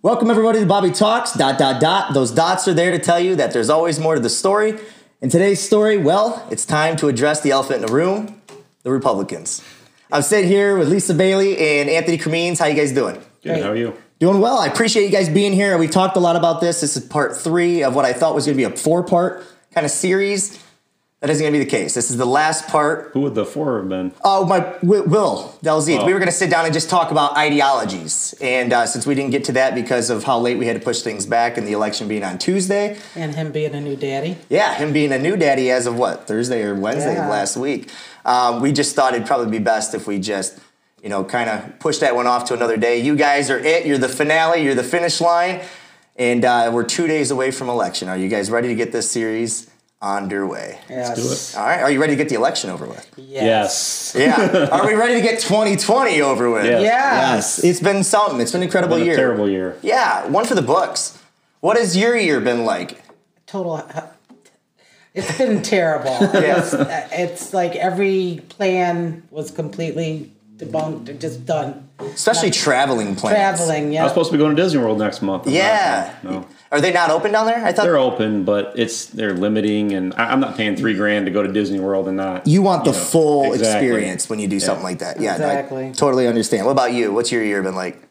Welcome everybody to Bobby Talks. Dot dot dot. Those dots are there to tell you that there's always more to the story. In today's story, well, it's time to address the elephant in the room: the Republicans. I'm sitting here with Lisa Bailey and Anthony Cremines. How you guys doing? Good. How are you? Doing well. I appreciate you guys being here. We talked a lot about this. This is part three of what I thought was going to be a four-part kind of series. That isn't going to be the case. This is the last part Who would the four have been? Oh, my Will Delzede. Oh. We were going to sit down and just talk about ideologies, and uh, since we didn't get to that because of how late we had to push things back and the election being on Tuesday, And him being a new daddy. yeah, him being a new daddy as of what Thursday or Wednesday Yeah. of last week, um, we just thought it'd probably be best if we just, you know, kind of push that one off to another day. You guys are it. You're the finale. You're the finish line, and uh, we're two days away from election. Are you guys ready to get this series underway? Yes. do it. All right. Are you ready to get the election over with? Yes. Yeah. Are we ready to get 2020 over with? Yes. Yes. Yes. It's been something. It's been an incredible Been a year. terrible year. Yeah, one for the books. What has your year been like? Total. Uh, it's been terrible. Yes. it's, uh, it's like every plan was completely debunked or just done. Especially traveling plans. Traveling, yeah. I was supposed to be going to Disney World next month. I'm not- Yeah. No. Are they not open down there? I thought They're open, but it's they're limiting, and I, I'm not paying three grand to go to Disney World and not. you want the know, full exactly. experience when you do something like that. Yeah, no, Exactly. totally understand. What about you? What's your year been like?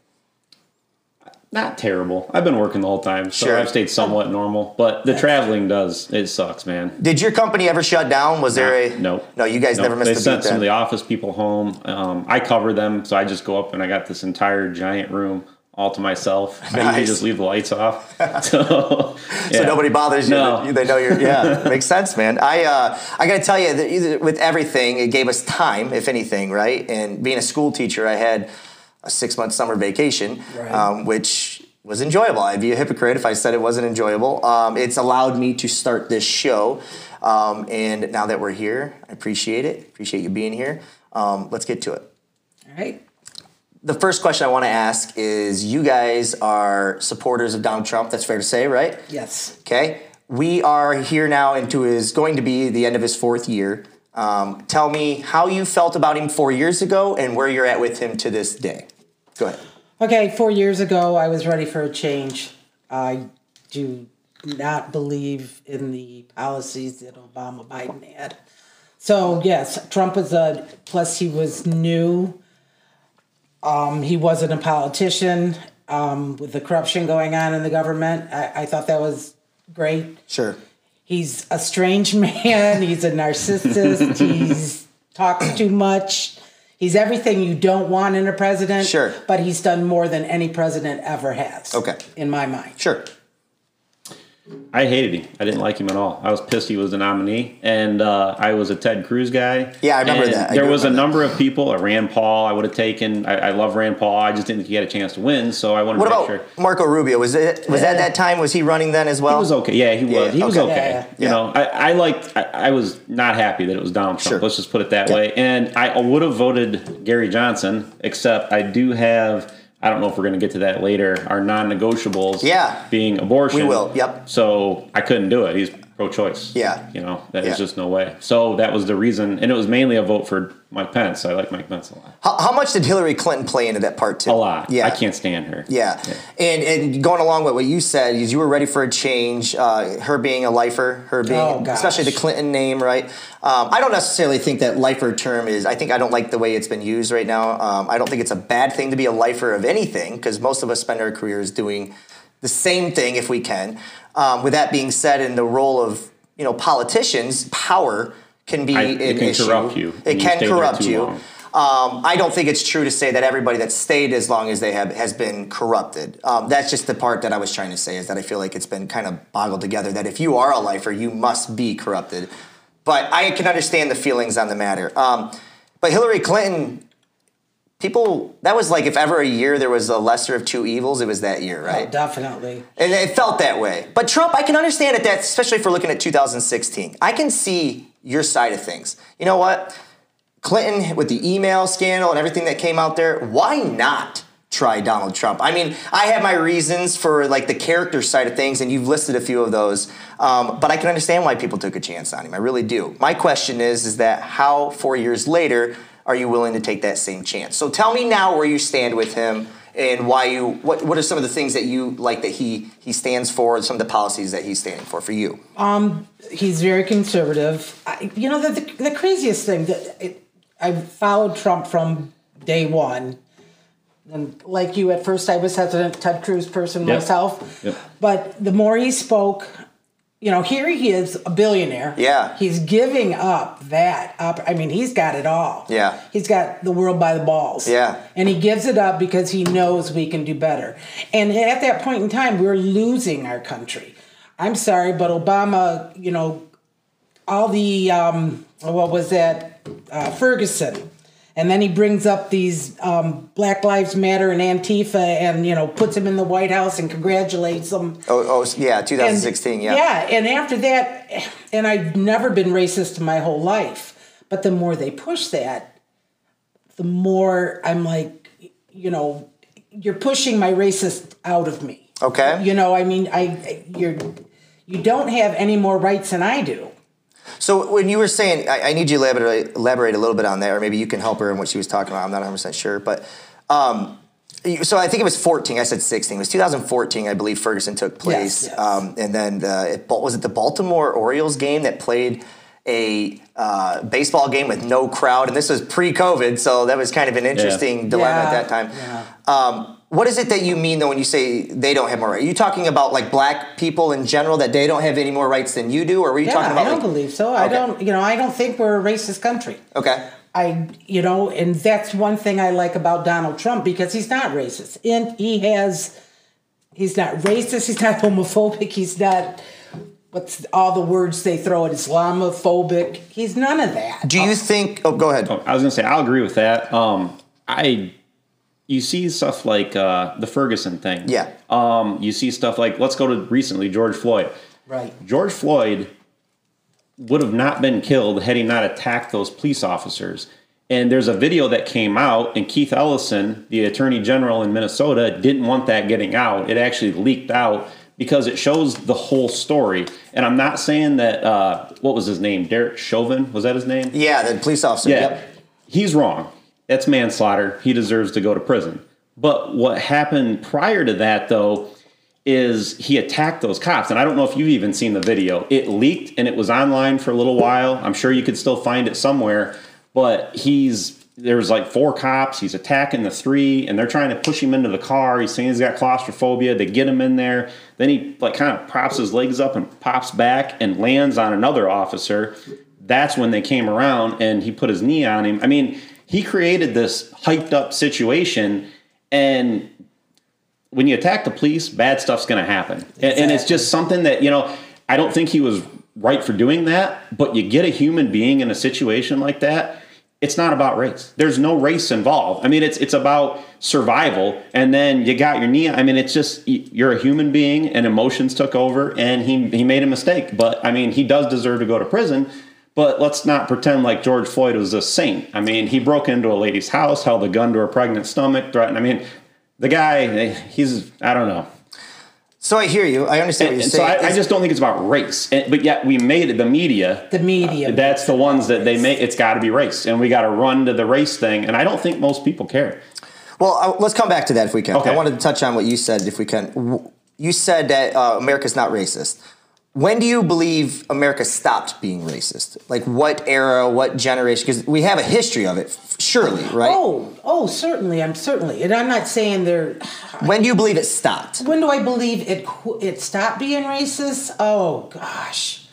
Not terrible. I've been working the whole time, so Sure. I've stayed somewhat normal. But the traveling does it sucks, man. Did your company ever shut down? Was there a No. No, you guys No, never missed They a sent beat some of the office people home. Um, I cover them, so I just go up and I got this entire giant room all to myself. Maybe Nice. just leave the lights off. so, So nobody bothers you. No. They know you're. Yeah, makes sense, man. I uh, I got to tell you that with everything, it gave us time, if anything, right? And being a school teacher, I had a six month summer vacation, Right. um, which was enjoyable. I'd be a hypocrite if I said it wasn't enjoyable. Um, it's allowed me to start this show, um, and now that we're here, I appreciate it. Appreciate you being here. Um, let's get to it All right. The first question I want to ask is you guys are supporters of Donald Trump. That's fair to say, right? Yes. Okay. We are here now into his going to be the end of his fourth year. Um, tell me how you felt about him four years ago and where you're at with him to this day. Go ahead. Okay, four years ago, I was ready for a change. I do not believe in the policies that Obama Biden had. So, yes, Trump was a, plus he was new. Um, he wasn't a politician. Um, with the corruption going on in the government, I, I thought that was great. Sure. He's a strange man. He's a narcissist. He's talks too much. He's everything you don't want in a president. Sure. But he's done more than any president ever has. Okay. In my mind. Sure. I hated him. I didn't like him at all. I was pissed he was the nominee, and uh, I was a Ted Cruz guy. Yeah, I remember And that. I there was a remember number of people. A Rand Paul, I would have taken. I, I love Rand Paul. I just didn't think he had a chance to win, so I wanted What to about make sure. Marco Rubio? Was it was that Yeah. that time? Was he running then as well? He was okay. Yeah, he was. Yeah, he was okay. okay. Yeah, You yeah. know, I, I liked. I, I was not happy that it was Donald Trump. Sure. Let's just put it that way. And I would have voted Gary Johnson, except I do have. I don't know if we're going to get to that later. Our non-negotiables, Yeah. being abortion. We will, yep. So I couldn't do it. He's pro-choice. Yeah. you know, there's Yeah. just no way. So that was the reason, and it was mainly a vote for Mike Pence. I like Mike Pence a lot. How, how much did Hillary Clinton play into that part too? A lot. Yeah. I can't stand her. Yeah. And and going along with what you said is you were ready for a change. Uh, her being a lifer, her being Oh, especially the Clinton name, right? Um, I don't necessarily think that lifer term is. I think I don't like the way it's been used right now. Um, I don't think it's a bad thing to be a lifer of anything because most of us spend our careers doing the same thing if we can. Um, with that being said, in the role of you know politicians, power can be I- an it can issue. corrupt you It can corrupt you. Um, I don't think it's true to say that everybody that's stayed as long as they have has been corrupted. Um, that's just the part that I was trying to say is that I feel like it's been kind of boggled together that if you are a lifer, you must be corrupted. But I can understand the feelings on the matter. Um, but Hillary Clinton, people, that was like if ever a year there was a lesser of two evils, it was that year, Oh, right? definitely. And it felt that way. But Trump, I can understand it that, especially if we're looking at 2016. I can see your side of things. You know what? Clinton with the email scandal and everything that came out there, why not try Donald Trump? I mean, I have my reasons for like the character side of things, and you've listed a few of those. Um, but I can understand why people took a chance on him. I really do. My question is, is that how four years later are you willing to take that same chance? So tell me now where you stand with him and why you what what are some of the things that you like that he he stands for, and some of the policies that he's standing for for you? um he's very conservative. I, you know, the, the, the craziest thing that it, I followed Trump from day one. And like you, at first I was hesitant, Ted Cruz person Yep. myself. Yep. But the more he spoke, you know, here he is, a billionaire. Yeah. He's giving up that up. I mean, he's got it all. Yeah. He's got the world by the balls. Yeah. And he gives it up because he knows we can do better. And at that point in time, we're losing our country. I'm sorry, but Obama, you know, all the, um, what was that? Uh, Ferguson. And then he brings up these um, Black Lives Matter and Antifa and, you know, puts him in the White House and congratulates them. Oh, oh yeah, And- 2016. yeah. Yeah, and after that, and I've never been racist in my whole life, but the more they push that, the more I'm like, you know, you're pushing my racist out of me. Okay. You know, I mean, I you're you don't have any more rights than I do. So when you were saying, I, I need you to elaborate, elaborate a little bit on that, or maybe you can help her in what she was talking about. I'm not 100 percent sure, but um, so I think it was 14. I said 16. It was 2014, I believe. Ferguson took place, Yes, yes. Um, and then the, it, was it the Baltimore Orioles game that played a uh, baseball game with no crowd, and this was pre-COVID, so that was kind of an interesting dilemma at that time. yeah. Um, what is it that you mean though when you say they don't have more rights? Are you talking about like black people in general that they don't have any more rights than you do, or were you Yeah, talking about? I don't like- believe so. I don't. You know, I don't think we're a racist country. Okay. I, you know, and that's one thing I like about Donald Trump because he's not racist. And he has, he's not racist, he's not homophobic, he's not, what's all the words they throw at Islamophobic. He's none of that. Do you think? Oh, go ahead. I was gonna say I'll agree with that. Um, I you see stuff like uh, the Ferguson thing. Yeah. Um, you see stuff like let's go to recently George Floyd. Right. George Floyd would have not been killed had he not attacked those police officers. And there's a video that came out, and Keith Ellison, the attorney general in Minnesota, didn't want that getting out. It actually leaked out because it shows the whole story. And I'm not saying that, uh, what was his name? Derek Chauvin? Was that his name? Yeah, the police officer. Yeah. Yep. He's wrong. That's manslaughter. He deserves to go to prison. But what happened prior to that, though, is he attacked those cops. And I don't know if you've even seen the video. It leaked and it was online for a little while. I'm sure you could still find it somewhere. But he's there's like four cops. He's attacking the three, and they're trying to push him into the car. He's saying he's got claustrophobia. They get him in there. Then he like kind of props his legs up and pops back and lands on another officer. That's when they came around and he put his knee on him. I mean, he created this hyped up situation, and when you attack the police, bad stuff's going to happen. And, and it's just something that, you know, I don't think he was right for doing that, but you get a human being in a situation like that, it's not about race. There's no race involved. I mean, it's it's about survival, and then you got your knee. I mean, it's just you're a human being, and emotions took over, and he he made a mistake. But I mean, he does deserve to go to prison. But let's not pretend like George Floyd was a saint. I mean, he broke into a lady's house, held a gun to her pregnant stomach, threatened. I mean, the guy, he's I don't know. So I hear you. I understand And what you're so. I, I just don't think it's about race. And, but yet we made it the media. The media. That's the ones that they make. It's got to be race, and we got to run to the race thing. And I don't think most people care. well, uh, let's come back to that if we can. Okay. I wanted to touch on what you said, if we can. You said that uh, America's not racist. When do you believe America stopped being racist? Like what era, what generation? Because we have a history of it, surely, right? Oh, oh, certainly. I'm certainly, and I'm not saying they're. When do you believe it stopped? When do I believe it? It stopped being racist? Oh gosh,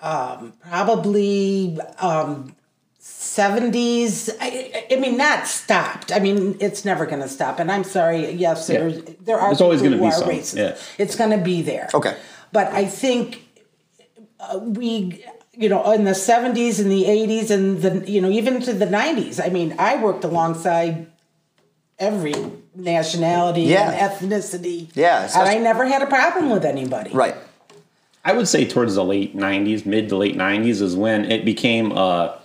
um, probably um, 70s. I, I I mean, not stopped. I mean, it's never going to stop. And I'm sorry. Yes, Yeah. there's there are There's always gonna be are some, racist. yeah. It's going to be there. Okay. But I think uh, we, you know, in the 70s and the 80s and the, you know, even to the 90s. I mean, I worked alongside every nationality Yeah. and ethnicity. Yeah, And I never had a problem with anybody. Right. I would say towards the late '90s, mid to late '90s, is when it became a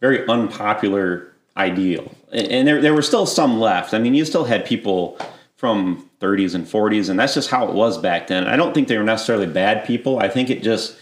very unpopular ideal, and and there there were still some left. I mean, you still had people from 30s and 40s, and that's just how it was back then. I don't think they were necessarily bad people. I think it just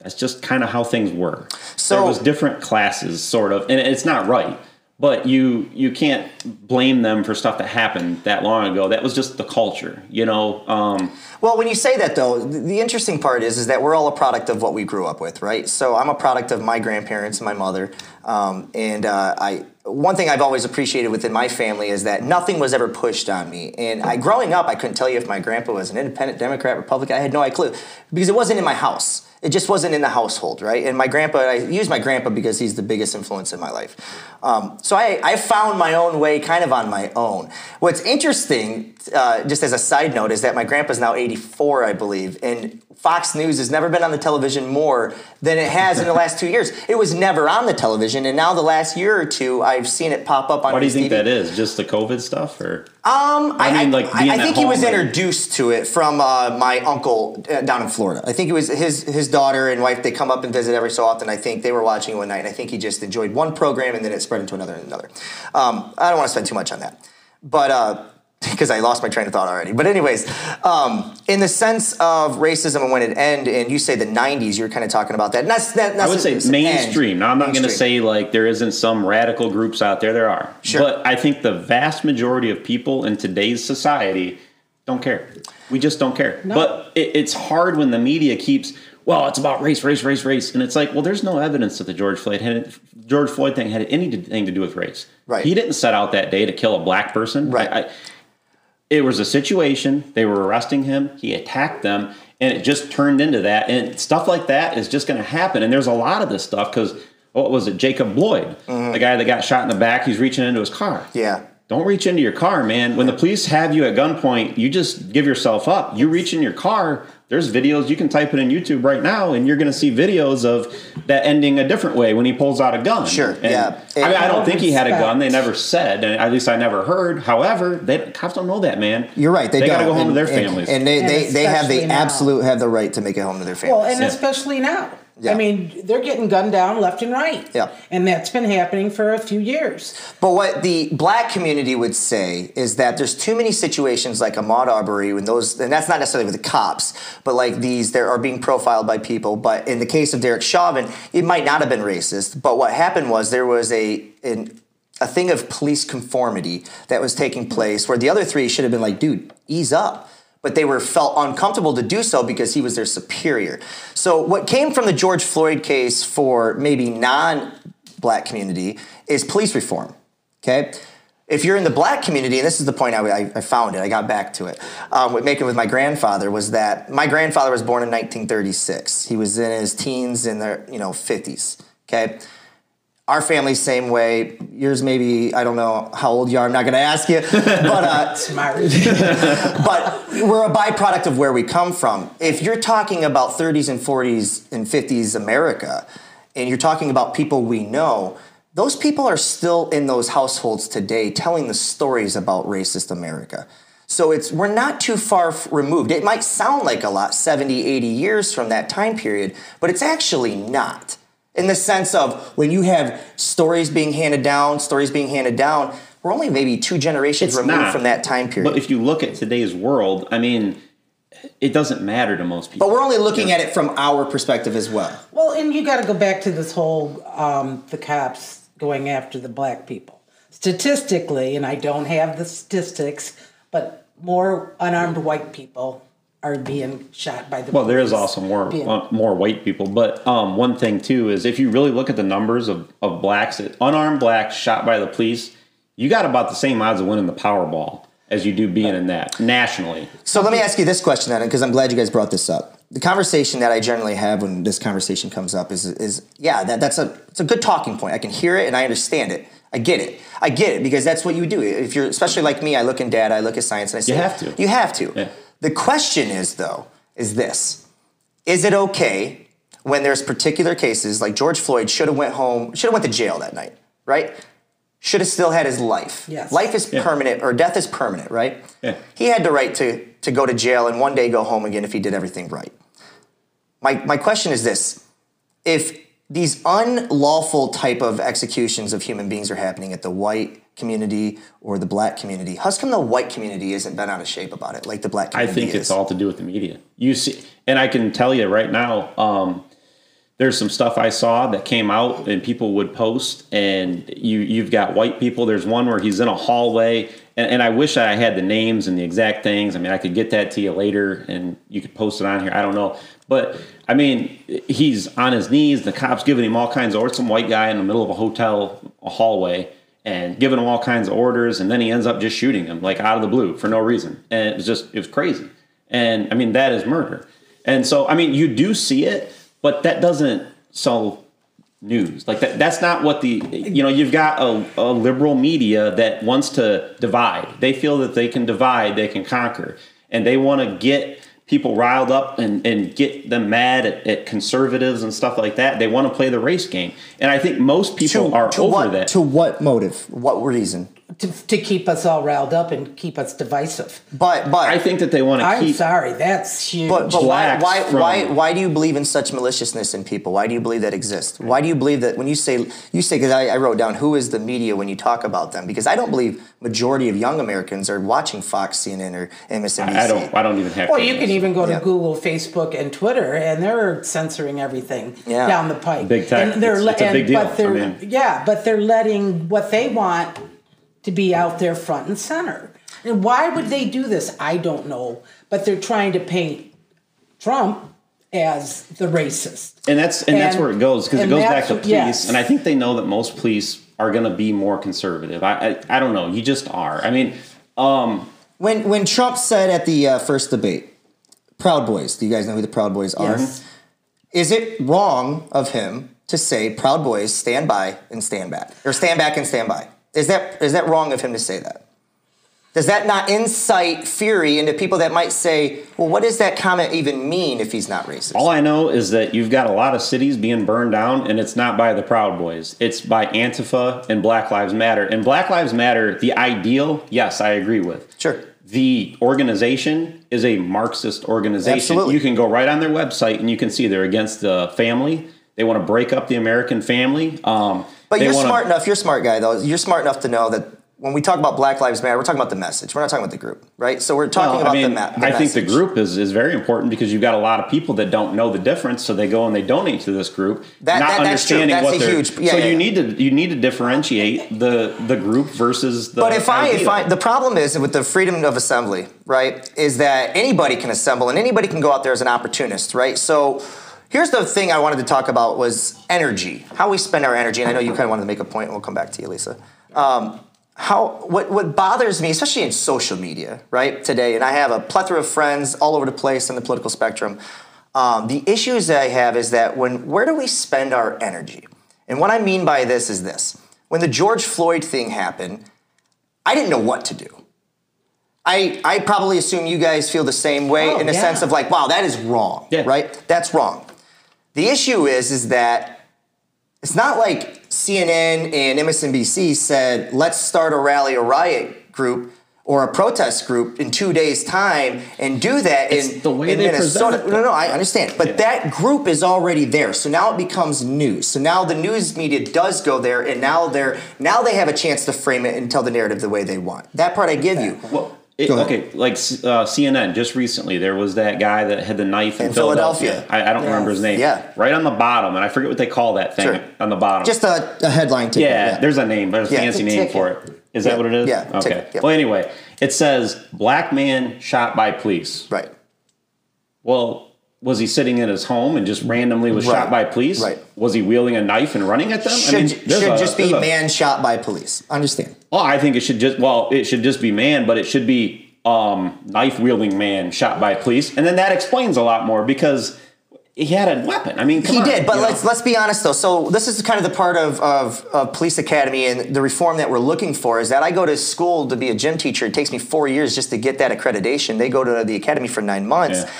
that's just kind of how things were. So- there was different classes, sort of, and it's not right. but you you can't blame them for stuff that happened that long ago. That was just the culture, you know. Um, Well, when you say that, though, the interesting part is is that we're all a product of what we grew up with, right? So I'm a product of my grandparents and my mother, um, and uh, I. One thing I've always appreciated within my family is that nothing was ever pushed on me. And I, growing up, I couldn't tell you if my grandpa was an independent, Democrat, Republican. I had no clue because it wasn't in my house. It just wasn't in the household, right? And my grandpa, I use my grandpa because he's the biggest influence in my life. Um, so I, I found my own way kind of on my own. What's interesting, uh, just as a side note, is that my grandpa's now 84, I believe, and Fox News has never been on the television more than it has in the last two years. It was never on the television, and now the last year or two, I've seen it pop up on. why do you think TV. that is? Just the COVID stuff, or Um, I, I mean, like, I, I think he was and- introduced to it from uh, my uncle uh, down in Florida. I think it was his his daughter and wife. They come up and visit every so often. I think they were watching one night, and I think he just enjoyed one program, and then it spread into another and another. Um, I don't want to spend too much on that, but. Uh, because I lost my train of thought already. But anyways, um, in the sense of racism and when it ended, and you say the '90s, you're kind of talking about that. And that's, that, that's I would say mainstream. end. Now, I'm not going to say like there isn't some radical groups out there. There are, Sure. but I think the vast majority of people in today's society don't care. We just don't care. But it, it's hard when the media keeps. Well, it's about race, race, race, race, and it's like, well, there's no evidence that the George Floyd had George Floyd thing had anything to do with race. Right. He didn't set out that day to kill a black person. Right. I, I, it was a situation. They were arresting him. He attacked them, and it just turned into that. And stuff like that is just going to happen. And there's a lot of this stuff because what was it? Jacob Lloyd, the guy that got shot in the back. He's reaching into his car. Mm-hmm. Yeah. Don't reach into your car, man. When the police have you at gunpoint, you just give yourself up. You reach in your car. There's videos you can type it in YouTube right now, and you're going to see videos of that ending a different way when he pulls out a gun. Sure, And, yeah. I mean, I don't And- think he had a gun. They never said, and at least I never heard. However, they cops don't know that, man. You're right. They, got to go home and, to their and- families. and, they, And they, they have the now. absolute have the right to make it home to their families. Well, and Yeah. especially now. Yeah. I mean, they're getting gunned down left and right. Yeah. And that's been happening for a few years. But what the black community would say is that there's too many situations like Ahmaud Arbery when those, and that's not necessarily with the cops, but like these, they are being profiled by people. But in the case of Derek Chauvin, it might not have been racist. But what happened was there was a an, a thing of police conformity that was taking place where the other three should have been like, dude, ease up. But they were felt uncomfortable to do so because he was their superior. So what came from the George Floyd case for maybe non black community is police reform. Okay? If you're in the black community, and this is the point I, I, found it, I got back to it, um, making with my grandfather was that my grandfather was born in 1936. He was in his teens in the you know 50s. Okay? Our family, same way. Yours, maybe, I don't know how old you are, I'm not gonna ask you. But uh, but we're a byproduct of where we come from. If you're talking about 30s and 40s and 50s America, and you're talking about people we know, those people are still in those households today telling the stories about racist America. So it's we're not too far f- removed. It might sound like a lot 70, 80 years from that time period, but it's actually not. In the sense of when you have stories being handed down, stories being handed down, we're only maybe two generations It's removed not. from that time period. But if you look at today's world, I mean, it doesn't matter to most people. But we're only looking at it from our perspective as well. Well, and you got to go back to this whole um, the cops going after the black people. Statistically, and I don't have the statistics, but more unarmed white people are being shot by the Well, there is police. also more Being- uh, more white people, but um, one thing too is if you really look at the numbers of, of blacks, unarmed blacks shot by the police, you got about the same odds of winning the Powerball as you do being in that nationally. So let me ask you this question, then, because I'm glad you guys brought this up. The conversation that I generally have when this conversation comes up is, is yeah, that, that's a it's a good talking point. I can hear it and I understand it. I get it. I get it because that's what you do. If you're especially like me, I look in data, I look at science, and I say you have to. You have to. Yeah. The question is though, is this: Is it okay when there's particular cases like George Floyd should have went home, should have went to jail that night, right? Should have still had his life. Yes. Life is Yeah. permanent or death is permanent, right? Yeah. He had the right to, to go to jail and one day go home again if he did everything right. My, my question is this if these unlawful type of executions of human beings are happening at the white community or the black community, how come the white community isn't bent out of shape about it like the black community? I think is? it's all to do with the media. You see, and I can tell you right now, um, there's some stuff I saw that came out and people would post, and you you've got white people. There's one where he's in a hallway, and, and I wish I had the names and the exact things. I mean, I could get that to you later, and you could post it on here. I don't know, but I mean, he's on his knees. The cops giving him all kinds of orders. Some white guy in the middle of a hotel a hallway and giving him all kinds of orders, and then he ends up just shooting him like out of the blue for no reason, and it was just it was crazy. And I mean, that is murder. And so, I mean, you do see it but that doesn't sell news like that that's not what the you know you've got a, a, liberal media that wants to divide they feel that they can divide they can conquer and they want to get people riled up and, and get them mad at, at, conservatives and stuff like that they want to play the race game. And i think most people to, are to over what, that. to what motive? What reason to, to keep us all riled up and keep us divisive. But but I think that they want to I'm keep. sorry, that's huge. But, but why why, from- why why do you believe in such maliciousness in people? Why do you believe that exists? Why do you believe that when you say you say because I, I wrote down who is the media when you talk about them because I don't believe majority of young Americans are watching Fox, CNN, or MSNBC. I don't. I don't even have. well, you can even go to Yeah. Google, Facebook, and Twitter, and they're censoring everything Yeah. down the pipe. Big tech. And they're It's- it's a and- big deal. But they're, I mean- yeah, but they're letting what they want to be out there front and center. And why would they do this? I don't know. But they're trying to paint Trump as the racist. and that's and, that's where it goes because it goes back to police yes. and i think they know that most police are going to be more conservative I, I i don't know you just are i mean um When when Trump said at the uh, first debate, Proud Boys. Do you guys know who the Proud Boys are? Yes. Is it wrong of him to say Proud Boys stand by and stand back, or stand back and stand by? Is that is that wrong of him to say that? Does that not incite fury into people that might say, "Well, what does that comment even mean if he's not racist?" all i know is that you've got a lot of cities being burned down and it's not by the proud boys it's by antifa and black lives matter and black lives matter the ideal yes i agree with Sure. the organization is a Marxist organization. Absolutely. You can go right on their website and you can see they're against the family. They want to break up the American family. Um, But you're wanna- smart enough. You're a smart guy, though. You're smart enough to know that when we talk about Black Lives Matter, we're talking about the message. We're not talking about the group, right? So we're talking about I mean, the, ma- the I think the group is, is very important because you've got a lot of people that don't know the difference, so they go and they donate to this group, That- not that- that's true. understanding That's what a they're. huge- yeah, so yeah, you yeah. need to you need to differentiate the the group versus the. But if I, if. I, the problem is with the freedom of assembly, right, is that anybody can assemble and anybody can go out there as an opportunist, right? So here's the thing I wanted to talk about was energy, how we spend our energy. And I know you kind of wanted to make a point, and we'll come back to you, Lisa. Um, how what what bothers me, especially in social media, right, today, and I have a plethora of friends all over the place in the political spectrum. Um, the issues that I have is that when where do we spend our energy? And what I mean by this is this: when the George Floyd thing happened, I didn't know what to do. I, I probably assume you guys feel the same way Oh, in a yeah. sense of like, wow, that is wrong, Yeah. right? That's wrong. The issue is, is that it's not like CNN and MSNBC said, let's start a rally, a riot group or a protest group in two days' time and do that It's in, the way in they Minnesota. present it. No, no, I understand. But Yeah. that group is already there. So now it becomes news. So now the news media does go there and now they're now they have a chance to frame it and tell the narrative the way they want. That part I give you. Well, it, okay, like uh, CNN just recently, there was that guy that had the knife in, In Philadelphia. I, I don't remember his name. Yeah. right on the bottom, and I forget what they call that thing Sure. on the bottom. Just a, a headline ticket. yeah, there's a name. There's a Yeah. fancy name for it. Is Yeah. that what it is? Yeah, Okay. ticket, yeah. Well, anyway, it says black man shot by police. right. Well, was he sitting in his home and just randomly was Right. shot by police? Right. Was he wielding a knife and running at them? Should, I mean, should a- just be a- man shot by police. Understand. Well, I think it should just well, it should just be man, but it should be um, knife wielding man shot by police, and then that explains a lot more because he had a weapon. I mean, He on, did, but know? let's let's be honest though. So this is kind of the part of, of of police academy and the reform that we're looking for is that I go to school to be a gym teacher. It takes me four years just to get that accreditation. They go to the academy for nine months. Yeah.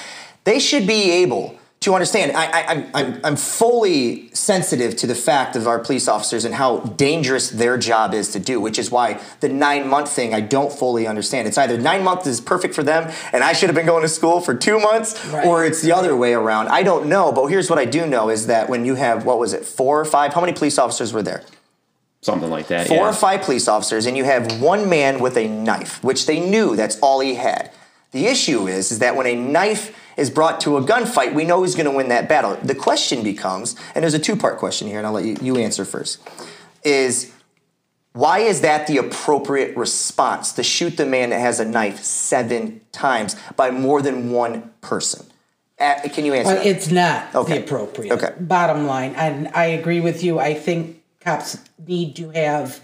They should be able to understand. I, I, I'm, I'm I'm fully sensitive to the fact of our police officers and how dangerous their job is to do, which is why the nine month thing I don't fully understand. It's either nine months is perfect for them, and I should have been going to school for two months, Right. or it's the other way around. I don't know, but here's what I do know is that when you have what was it, four or five? How many police officers were there? something like that. Four yeah. or five police officers, and you have one man with a knife, which they knew that's all he had. The issue is, is that when a knife is brought to a gunfight, we know who's going to win that battle. The question becomes, and there's a two-part question here, and I'll let you, you answer first, is why is that the appropriate response to shoot the man that has a knife seven times by more than one person? Uh, can you answer it's not Okay. the appropriate. Okay. Bottom line, and I agree with you. I think cops need to have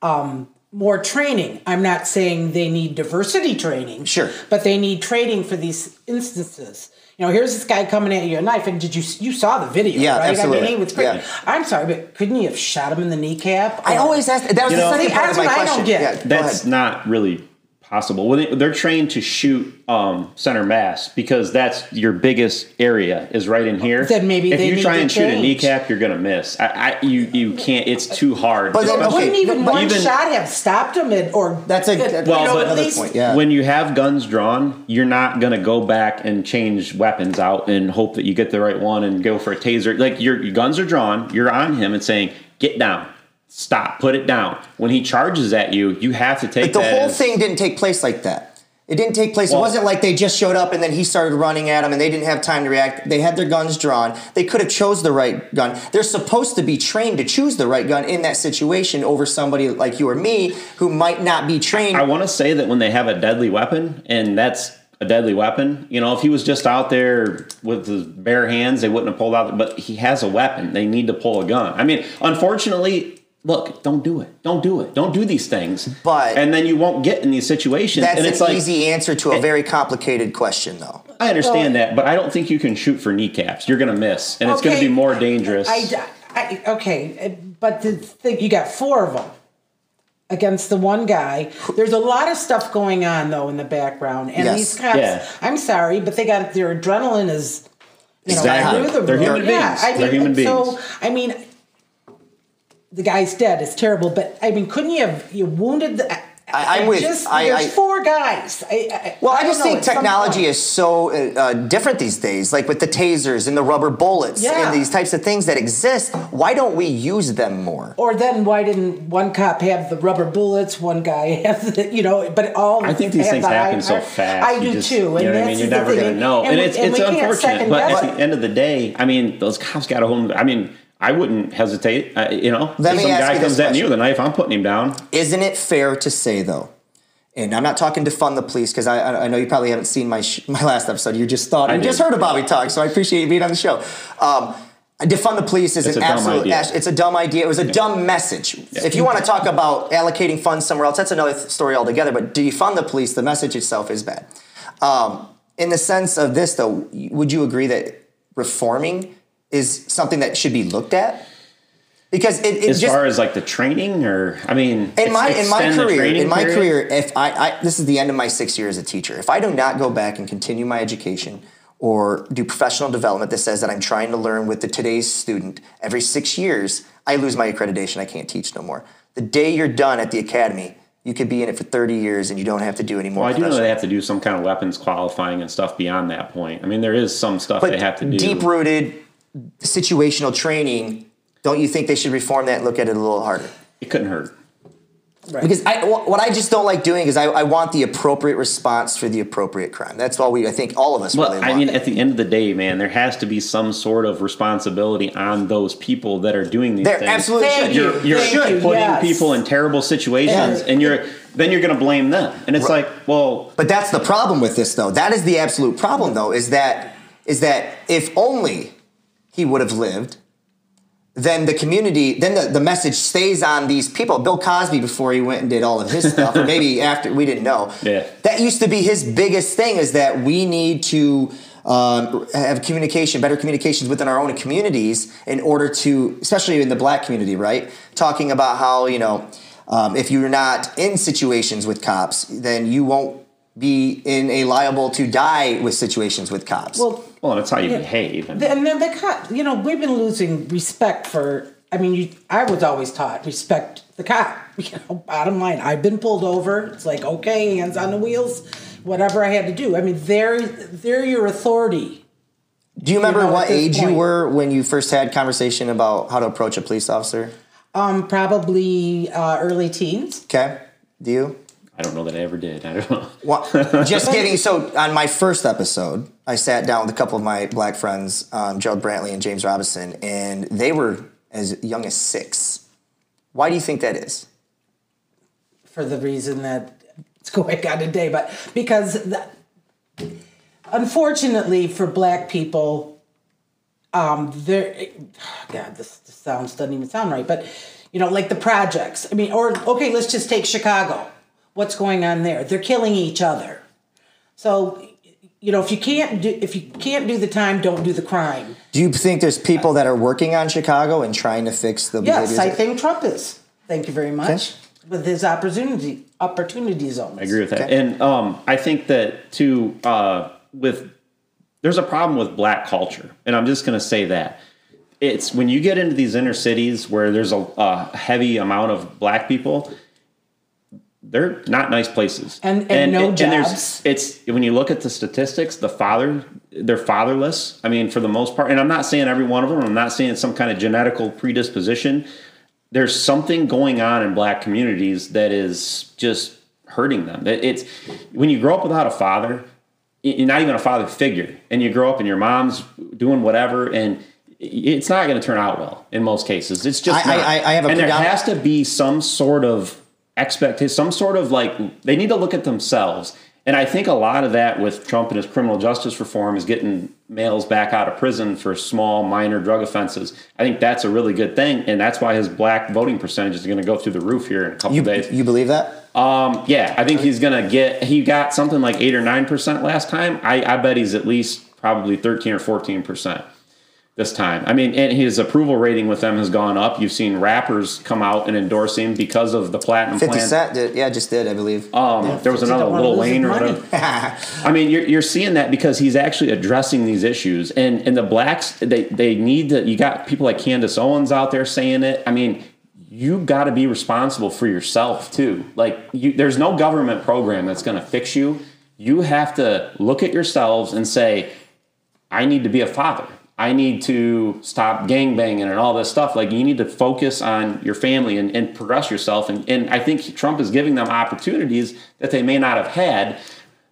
um, more training. I'm not saying they need diversity training. Sure. But they need training for these instances. You know, here's this guy coming at you a knife, and did you you saw the video? Yeah, right? I absolutely. mean, he was crazy. Yeah. I'm sorry, but couldn't you have shot him in the kneecap? I always ask. That was You the know- second See, part of that's my what I don't get. Yeah, That's ahead. not really possible. Well, they- they're trained to shoot um, center mass because that's your biggest area is right in here. Then maybe if they you need try to and shoot a kneecap, you're gonna miss. I, I you you can't. It's too hard. But then- okay, Wouldn't even but one even- shot have stopped him? At, or That's a- at- that's you Well, know, but- at another least- point, yeah. when you have guns drawn, you're not gonna go back and change weapons out and hope that you get the right one and go for a taser. Like your, your guns are drawn, you're on him and saying, "Get down, stop, put it down." When he charges at you, you have to take But the whole as- thing didn't take place like that. It didn't take place. it wasn't like they just showed up and then he started running at them and they didn't have time to react. They had their guns drawn. They could have chose the right gun. They're supposed to be trained to choose the right gun in that situation over somebody like you or me who might not be trained. I want to say that when they have a deadly weapon, and that's a deadly weapon, you know, if he was just out there with his bare hands, they wouldn't have pulled out. But he has a weapon; they need to pull a gun. I mean, unfortunately, look, don't do it. Don't do it. Don't do these things. But- and then you won't get in these situations. That's and it's an like easy answer to a very complicated question, though. I understand that, but I don't think you can shoot for kneecaps. You're going to miss, and it's going to be more dangerous. I, I, okay, but the thing, you got four of them against the one guy. There's a lot of stuff going on though in the background, and Yes. these cops. Yeah. I'm sorry, but they got their adrenaline is. You know, Exactly. through the They're human Yeah, beings. I mean, They're human beings. So beings. I mean, the guy's dead. It's terrible, but I mean, couldn't you have you wounded? The, I- I'm with- Just, I- there's I- four guys. I, I, Well, I, don't just know, think technology is so uh, uh, different these days, like with the tasers and the rubber bullets Yeah. and these types of things that exist. Why don't we use them more? Or then why didn't one cop have the rubber bullets, one guy have the, you know, but all I think these things the happen high so fast. I you do just- too. You know what I mean? You're never going to know, and, we- it's it's we can't unfortunate. But at the end of the day, I mean, those cops got a hold. 'em- I mean, I wouldn't hesitate. Uh, you know, Let if some guy comes at me with a knife, I'm putting him down. Isn't it fair to say, though, and I'm not talking to fund the police because I, I know you probably haven't seen my sh- my last episode. You just thought I you just heard of Bobby talk, so I appreciate you being on the show. Um, defund the police is It's an absolute. ash- It's a dumb idea. It was a dumb message. If you want to talk about allocating funds somewhere else, that's another th- story altogether. But defund the police. The message itself is bad. Um, in the sense of this, though, would you agree that reforming is something that should be looked at? Because it, it As just far as like the training, or I mean, in my in my career in my period? career if I, I this is the end of my six years as a teacher if i do not go back and continue my education or do professional development that says that i'm trying to learn with the today's student every six years i lose my accreditation i can't teach no more the day you're done at the academy you could be in it for 30 years and you don't have to do any more Well, I do know they have to do some kind of weapons qualifying and stuff beyond that point. I mean, there is some stuff but they have to do. deep rooted situational training don't you think they should reform that and look at it a little harder it couldn't hurt. Right. Because I, what I just don't like doing is I, I want the appropriate response for the appropriate crime. That's all we, I think all of us Well, really I want. mean, at the end of the day, man, there has to be some sort of responsibility on those people that are doing these there things. absolutely Thank should. you. You're, you're Thank you, putting yes. people in terrible situations, Yeah. and you're then you're going to blame them. And it's like, well, But that's the problem with this, though. That is the absolute problem, though. Is that is that if only he would have lived, then the community, then the, the message stays on these people. Bill Cosby, before he went and did all of his stuff, or maybe after, we didn't know. Yeah. That used to be his biggest thing is that we need to um, have communication, better communications within our own communities in order to, especially in the black community, right? Talking about how, you know, um, if you're not in situations with cops, then you won't be in a liable to die with situations with cops. Well, well, that's how you Yeah. behave. And and then the cop, you know, we've been losing respect for. I mean, you, I was always taught respect the cop. You know, bottom line, I've been pulled over. It's like okay, hands on the wheels, whatever I had to do. I mean, they're they're your authority. Do you remember know, what this age you were when you first had conversation about how to approach a police officer? Um, probably uh, early teens. Okay. Do you? I don't know that I ever did. I don't know. Well, just kidding. So on my first episode, I sat down with a couple of my black friends, um, Gerald Brantley and James Robinson, and they were as young as six. Why do you think that is? for the reason that it's going on today, but because the, unfortunately for black people, um, there, God, this, this sounds doesn't even sound right, but you know, like the projects. I mean, or okay, let's just take Chicago. What's going on there? They're killing each other. So, you know, if you can't do if you can't do the time, don't do the crime. Do you think there's people that are working on Chicago and trying to fix the Yes, I think Trump is. Thank you very much. Okay. With his opportunity opportunity zones. I agree with that. Okay. And um, I think that too uh, with there's a problem with black culture, and I'm just going to say that it's when you get into these inner cities where there's a, a heavy amount of black people. They're not nice places, And- and no there's- jobs. It's when you look at the statistics, the father they're fatherless. I mean, for the most part, and I'm not saying every one of them. I'm not saying it's some kind of genetical predisposition. There's something going on in black communities that is just hurting them. It's when you grow up without a father, you're not even a father figure, and you grow up and your mom's doing whatever, and it's not going to turn out well in most cases. It's just I- not. I- I have a and there has to be some sort of expectation, some sort of like they need to look at themselves. And I think a lot of that with Trump and his criminal justice reform is getting males back out of prison for small, minor drug offenses. I think that's a really good thing, and that's why his black voting percentage is going to go through the roof here in a couple You, days. you believe that? Um, yeah, I think he's gonna get. He got something like eight or nine percent last time. I, I bet he's at least probably thirteen or fourteen percent this time. I mean, and his approval rating with them has gone up. You've seen rappers come out and endorse him because of the platinum 50 plan. Cent did. Yeah, just did, I believe. Um, there was another don't wanna Lil lose his Wayne or whatever. I mean, you're, you're seeing that because he's actually addressing these issues, and and the blacks they they need to. You got people like Candace Owens out there saying it. I mean, you got to be responsible for yourself too. Like, you, there's no government program that's going to fix you. You have to look at yourselves and say, I need to be a father. I need to stop gang banging and all this stuff. Like you need to focus on your family and, and progress yourself. And, and I think Trump is giving them opportunities that they may not have had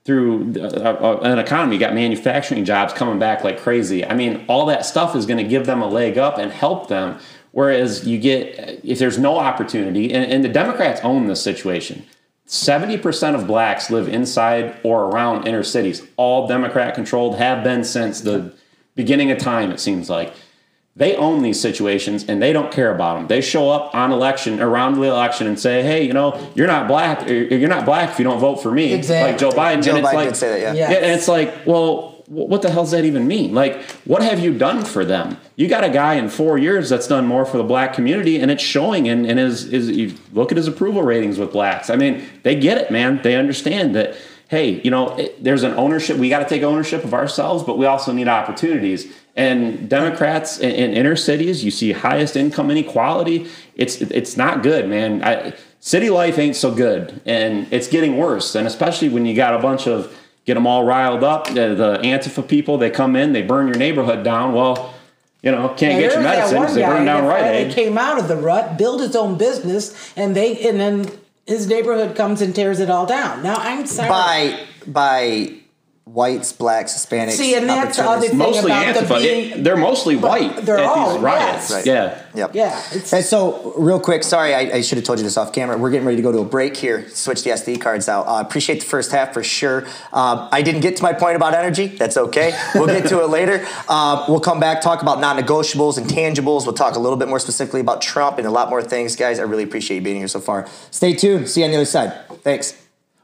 through uh, uh, an economy. You got manufacturing jobs coming back like crazy. I mean, all that stuff is going to give them a leg up and help them. Whereas you get, if there's no opportunity, and, and the Democrats own this situation. 70% of blacks live inside or around inner cities, all Democrat controlled, have been since the beginning of time, it seems like. They own these situations and they don't care about them. They show up on election, around the election, and say, "Hey, you know, you're not black. Uh, you're not black if you don't vote for me." Exactly. Like Joe Biden. Joe and it's Biden like, say that, yeah. Yeah. yeah, and it's like, well, what the hell does that even mean? Like, what have you done for them? You got a guy in four years that's done more for the black community, and it's showing And, in is his you look at his approval ratings with blacks. I mean, they get it, man. They understand that, hey, you know, it, there's an ownership. We got to take ownership of ourselves, but we also need opportunities. And Democrats in, in inner cities, you see highest income inequality. It's it's not good, man. I, city life ain't so good, and it's getting worse. And especially when you got a bunch of get them all riled up. The, the Antifa people, they come in, they burn your neighborhood down. Well, you know, can't get your medicine because they burn down finally Aid. came out of the rut, built his own business, and they and then his neighborhood comes and tears it all down. Now I'm sorry. By by whites, blacks, Hispanics. See, and that's the other thing Mostly about the being- It- they're mostly white they're at all, these riots. yes. Right. Yeah. Yep. yeah, it's, And so, real quick, sorry, I, I should have told you this off camera. We're getting ready to go to a break here. Switch the SD cards out. I uh, appreciate the first half for sure. Um, I didn't get to my point about energy. That's okay. We'll get to it later. Uh, we'll come back, talk about non-negotiables and tangibles. We'll talk a little bit more specifically about Trump and a lot more things, guys. I really appreciate you being here so far. Stay tuned. See you on the other side. Thanks.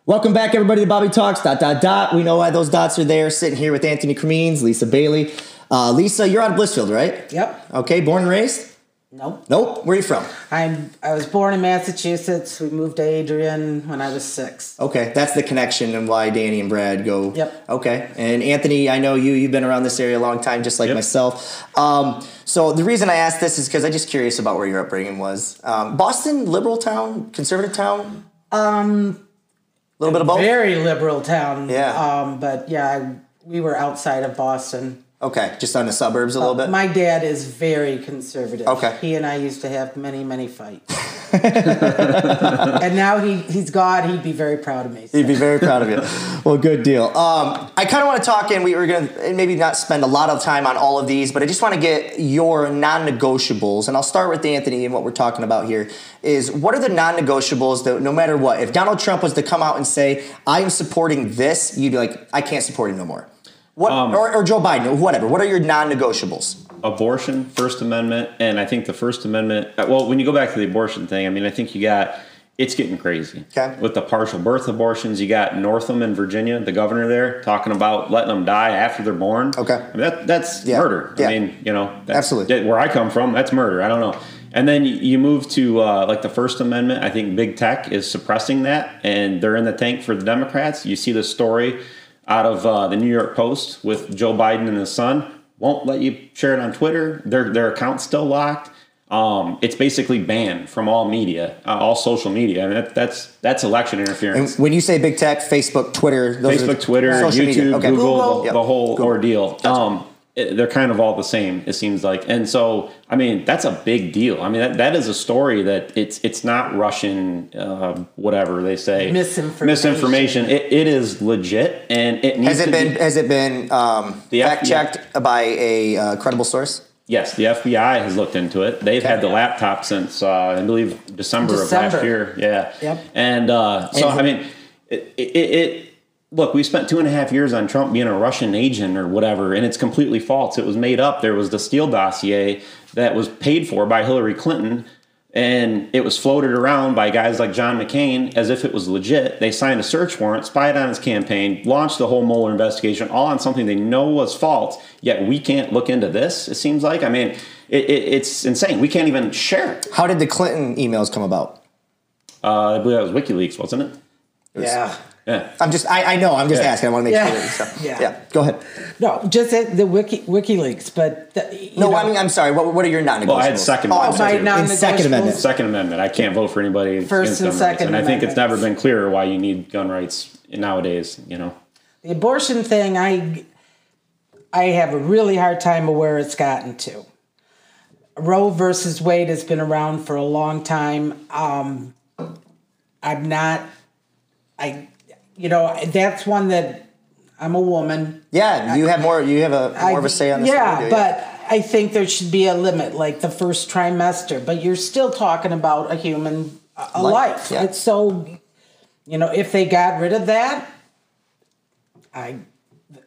Welcome back, everybody, to Bobby Talks. Dot dot dot. We know why those dots are there. Sitting here with Anthony Cremines, Lisa Bailey. Uh, Lisa, you're out of Blissfield, right? Yep. Okay, born and raised. nope. Nope. Where are you from? I'm I was born in Massachusetts. We moved to Adrian when I was six. Okay, that's the connection and why Danny and Brad go. Yep. Okay, and Anthony, I know you. You've been around this area a long time, just like Yep. myself. Um, so the reason I asked this is because I'm just curious about where your upbringing was. Um, Boston, liberal town, conservative town. Um, a little bit of both. Very liberal town. Yeah. Um, but yeah, I, we were outside of Boston. Okay, just on the suburbs a little bit. My dad is very conservative. Okay. He and I used to have many, many fights. and now he he's gone. He'd be very proud of me. so. He'd be very proud of you. Well, good deal. Um, I kind of want to talk, and we were going to maybe not spend a lot of time on all of these, but I just want to get your non-negotiables, and I'll start with Anthony. And what we're talking about here is what are the non-negotiables that no matter what, if Donald Trump was to come out and say, "I am supporting this," you'd be like, "I can't support him no more." What or, or Joe Biden, whatever. What are your non-negotiables? abortion, First Amendment, and I think the First Amendment. uh, Well, when you go back to the abortion thing, I mean, I think you got it's getting crazy. Okay. With the partial birth abortions, you got Northam in Virginia, the governor there, talking about letting them die after they're born. Okay. I mean, that, that's Yeah. murder. Yeah. I mean, you know, Absolutely. that- where I come from, that's murder. I don't know. And then you- you move to uh, like the First Amendment. I think big tech is suppressing that, and they're in the tank for the Democrats. You see the story out of uh, the New York Post with Joe Biden and his son. Won't let you share it on Twitter. Their their account's still locked. Um, it's basically banned from all media, uh, all social media. I mean, that, that's that's election interference. And when you say big tech, Facebook, Twitter, those are Facebook, Twitter, YouTube. Okay. Google, Google. the, Yep. the whole Google. ordeal. Um, they're kind of all the same. It seems like, and so I mean that's a big deal. I mean that, that is a story that it's it's not Russian, uh, whatever they say, Misinformation. Misinformation. It, it is legit, and it needs Has it to been Be, has it been um, The fact FBI. checked by a uh, credible source? yes, the FBI has looked into it. They've had the laptop since uh, I believe December, of last year. Yeah. Yep. And uh, so And- I mean, it, it, it look, we spent two and a half years on Trump being a Russian agent or whatever, and it's completely false. It was made up. There was the Steele dossier that was paid for by Hillary Clinton, and it was floated around by guys like John McCain as if it was legit. They signed a search warrant, spied on his campaign, launched the whole Mueller investigation, all on something they know was false. Yet we can't look into this. It seems like. I mean, it, it, it's insane. We can't even share it. How did the Clinton emails come about? Uh, I believe that was WikiLeaks, wasn't it? Yeah. Yeah. I'm just I, I know I'm just Yeah. asking. I want to make Yeah. sure. So, Yeah. yeah. Go ahead. No, just at the Wiki WikiLeaks, but the, you No, know, I mean I'm sorry. What, what are your non-negotiables? Well, I had second Oh, I'm amendment. sorry. My In Second non-negotiables. Amendment. Second Amendment. I can't vote for anybody First and Second rights, and I think it's never been clearer why you need gun rights nowadays. You know, the abortion thing, I I have a really hard time of where it's gotten to. Roe versus Wade has been around for a long time. Um, I'm not. I, you know, that's one that I'm a woman. Yeah, you have more. You have a more of a say on this. Yeah, we do, but I think there should be a limit, like the first trimester. But you're still talking about a human a a Life, life. yeah. It's so, you know, if they got rid of that, I,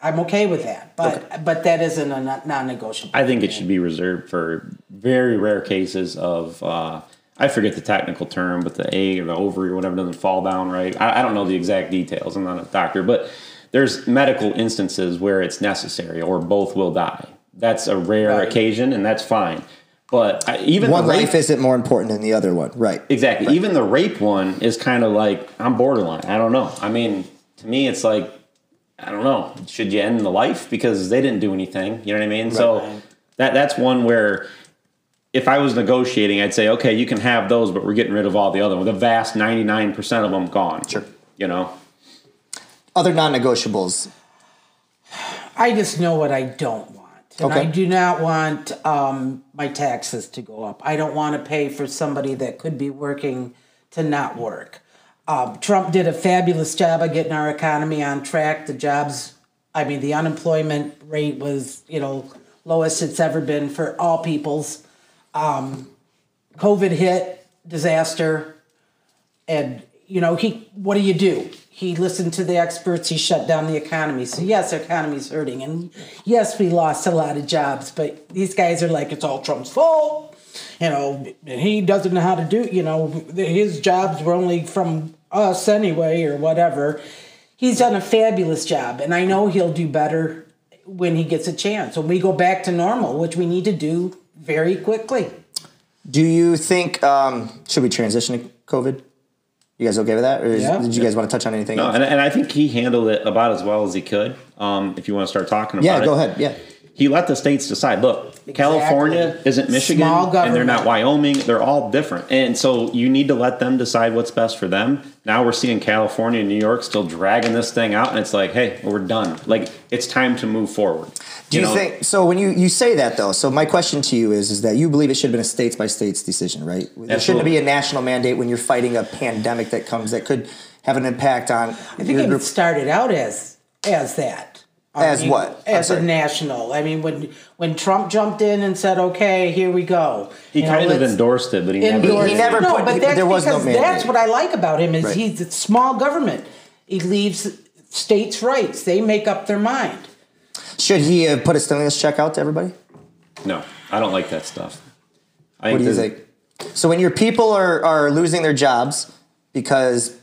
I'm okay with that. But but that isn't a non- non-negotiable. I think it should be reserved for very rare cases of. Uh, I forget the technical term, but the egg or the ovary or whatever doesn't fall down right. I, I don't know the exact details. I'm not a doctor, but there's medical instances where it's necessary or both will die. That's a rare Right. occasion, and that's fine. But I, even one the rape- life isn't more important than the other one, right? Exactly. Even the rape one is kind of like I'm borderline. I don't know. I mean, to me, it's like I don't know. Should you end the life because they didn't do anything? You know what I mean? So that that's one where if I was negotiating, I'd say, okay, you can have those, but we're getting rid of all the other ones. The vast ninety nine percent of them gone. Sure. You know. Other non-negotiables. I just know what I don't want. And I do not want um, my taxes to go up. I don't want to pay for somebody that could be working to not work. Um, Trump did a fabulous job of getting our economy on track. The jobs, I mean, the unemployment rate was, you know, lowest it's ever been for all peoples. Um, COVID hit, disaster, and you know he what do you do? He listened to the experts he shut down the economy. So yes our economy's hurting and yes we lost a lot of jobs but these guys are like it's all trump's fault you know he doesn't know how to do you know his jobs were only from us anyway or whatever. He's done a fabulous job and i know he'll do better when he gets a chance. When we go back to normal which we need to do very quickly Do you think um, should we transition to COVID? You guys okay with that, or is, Yeah. did you guys want to touch on anything? No, else? and, and I think he handled it about as well as he could. Um, if you want to start talking about yeah, it. go ahead. Yeah, He let the states decide. Look, California isn't Michigan, and they're not. Wyoming. They're all different, and so you need to let them decide what's best for them. Now we're seeing California and New York still dragging this thing out, and it's like, hey, we're done. Like it's time to move forward. Do you, know? think so? When you, you say that though, so my question to you is: is that you believe it should have been a states by states decision, right? There shouldn't be a national mandate when you're fighting a pandemic that comes that could have an impact on I think your it group. started out as as that. I As what? I'm As a national. I mean, when when Trump jumped in and said, "Okay, here we go," He You know, kind of endorsed it, but he never. Endorse He it. never no, put- but that's there was no because mandate. that's what I like about him is Right. he's a small government. He leaves states' rights; they make up their mind. Should he have put a stimulus check out to everybody? No, I don't like that stuff. I What do you think? So when your people are, are losing their jobs because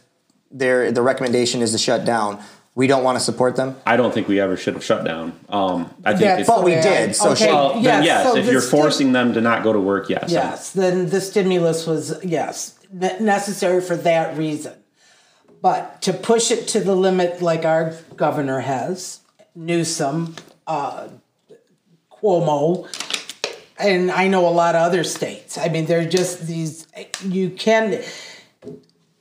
their the recommendation is to shut down, we don't want to support them. I don't think we ever should have shut down. Um, I think That's it's, But we the way did, so okay, well, then yes, yes, so if you're sti- forcing them to not go to work, yes. Yes, then the stimulus was yes ne- necessary for that reason. But to push it to the limit like our governor has, Newsom, uh, Cuomo, and I know a lot of other states. I mean, they're just these. You can.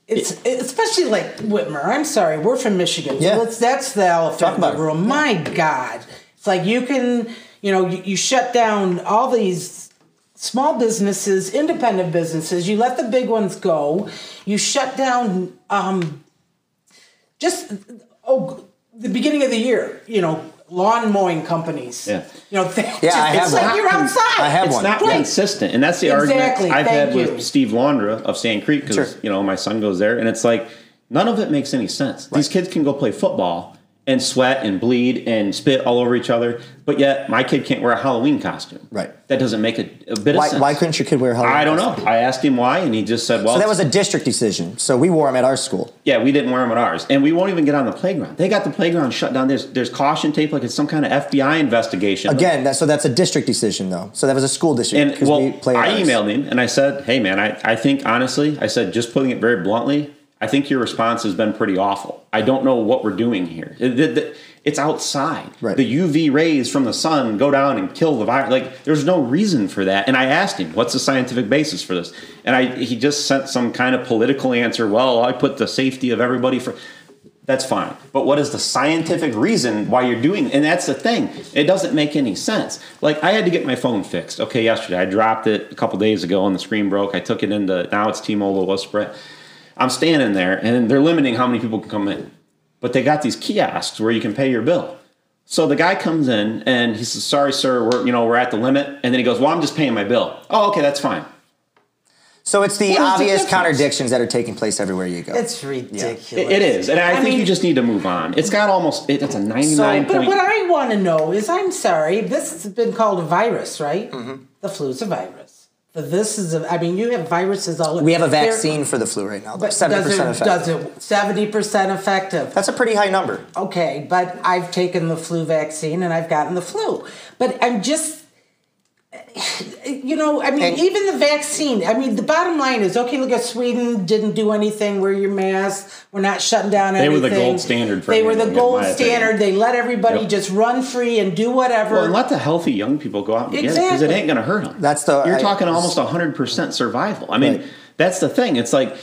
It's especially like Whitmer. I'm sorry, we're from Michigan. Yeah. So let's, that's the elephant in the it. room. My God, it's like you can, you know, you, you shut down all these small businesses, independent businesses. You let the big ones go. You shut down um, just oh the beginning of the year. You know, lawn mowing companies. Yeah. You know, they Yeah, just, I have it's like you're outside. I have It's one. not Right. consistent, and that's the Exactly, argument I've thank had you. with Steve Laundra of Sand Creek because Sure. you know my son goes there, and it's like none of it makes any sense. These kids can go play football and sweat and bleed and spit all over each other, but yet my kid can't wear a Halloween costume. Right. That doesn't make a, a bit Why, of sense. why couldn't your kid wear a Halloween I don't costume? know. I asked him why, and he just said, "Well, So that was a district decision. So we wore them at our school. Yeah, we didn't wear them at ours, and we won't even get on the playground. They got the playground shut down. There's there's caution tape, like it's some kind of FBI investigation. Again, that, so that's a district decision, though. So that was a school district. And well, we play I emailed him and I said, "Hey, man, I, I think honestly, I said just putting it very bluntly, I think your response has been pretty awful. I don't know what we're doing here. It- it- it- it's outside. Right. The UV rays from the sun go down and kill the virus. Like, there's no reason for that. And I asked him, "What's the scientific basis for this?" And I he just sent some kind of political answer. Well, I put the safety of everybody for. That's fine. But what is the scientific reason why you're doing And that's the thing. It doesn't make any sense. Like I had to get my phone fixed. Okay, yesterday. I dropped it a couple days ago and the screen broke. I took it into now it's T-Mobile Sprint. I'm standing there and they're limiting how many people can come in. But they got these kiosks where you can pay your bill. So the guy comes in and he says, "Sorry, sir, we're you know we're at the limit." And then he goes, "Well, I'm just paying my bill." Oh, okay, that's fine. So it's the What is obvious difference? contradictions that are taking place everywhere you go. It's ridiculous. It- it is, and I, think mean, you just need to move on. It's got almost it, it's a 99 But point. what I want to know is, I'm sorry, this has been called a virus, right? Mm-hmm. The flu's a virus. This is a. I mean, you have viruses all. Over We have a vaccine for the flu right now. but seventy percent effective. does it seventy percent effective? That's a pretty high number. Okay, but I've taken the flu vaccine and I've gotten the flu. But I'm just, you know, I mean, And- even the vaccine, I mean, the bottom line is okay, look at Sweden, didn't do anything, wear your mask, we're not shutting down anything. They were the gold standard for that. They were the gold my opinion. standard. They let everybody Yep. just run free and do whatever. Well, and let the healthy young people go out and get it because it ain't going to hurt them. That's the- you're I- talking almost hundred percent survival. I mean, Right. that's the thing. It's like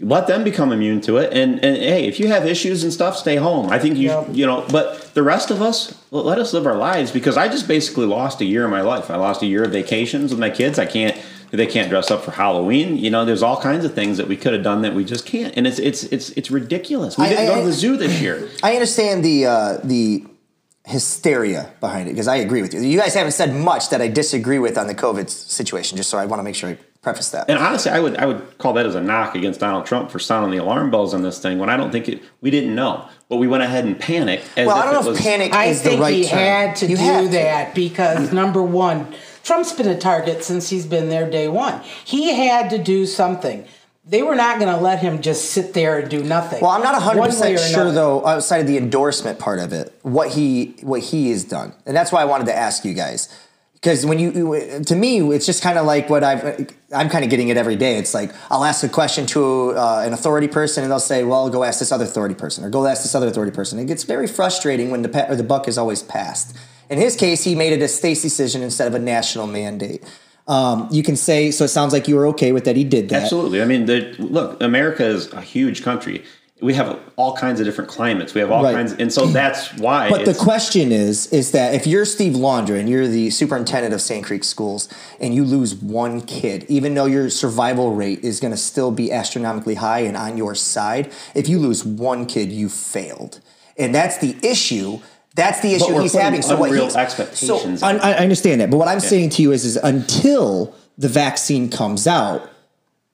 let them become immune to it, and and hey, if you have issues and stuff, stay home. I think you Yep. you know, but the rest of us let us live our lives because I just basically lost a year of my life. I lost a year of vacations with my kids. I can't. They can't dress up for Halloween. You know, there's all kinds of things that we could have done that we just can't, and it's it's it's it's ridiculous. We didn't I- go to the zoo this year. I understand the uh, the hysteria behind it because I agree with you. You guys haven't said much that I disagree with on the COVID situation. Just so I want to make sure I preface that. And honestly, I would I would call that as a knock against Donald Trump for sounding the alarm bells on this thing when I don't think it. We didn't know, but we went ahead and panicked. As well, I don't it know if was, panic I is the think right he term. had to You do have to. that because number one, Trump's been a target since he's been there day one. He had to do something. They were not going to let him just sit there and do nothing. Well, I'm not 100 percent sure though, outside of the endorsement part of it, what he what he has done, and that's why I wanted to ask you guys. Because when you, to me, it's just kind of like what I've, I'm kind of getting it every day. It's like I'll ask a question to uh, an authority person, and they'll say, "Well, go ask this other authority person," or "Go ask this other authority person." It gets very frustrating when the pa- or the buck is always passed. In his case, he made it a state's decision instead of a national mandate. Um, you can say so. It sounds like you were okay with that. He did that. Absolutely. I mean, the, look, America is a huge country. We have all kinds of different climates. We have all Right. kinds, and so that's why. But the question is, is that if you're Steve Laundra and you're the superintendent of Sand Creek Schools and you lose one kid, even though your survival rate is going to still be astronomically high and on your side, if you lose one kid, you failed, and that's the issue. That's the issue he's having. So what he's expectations So, I, I understand that, but what I'm saying to you is, is until the vaccine comes out,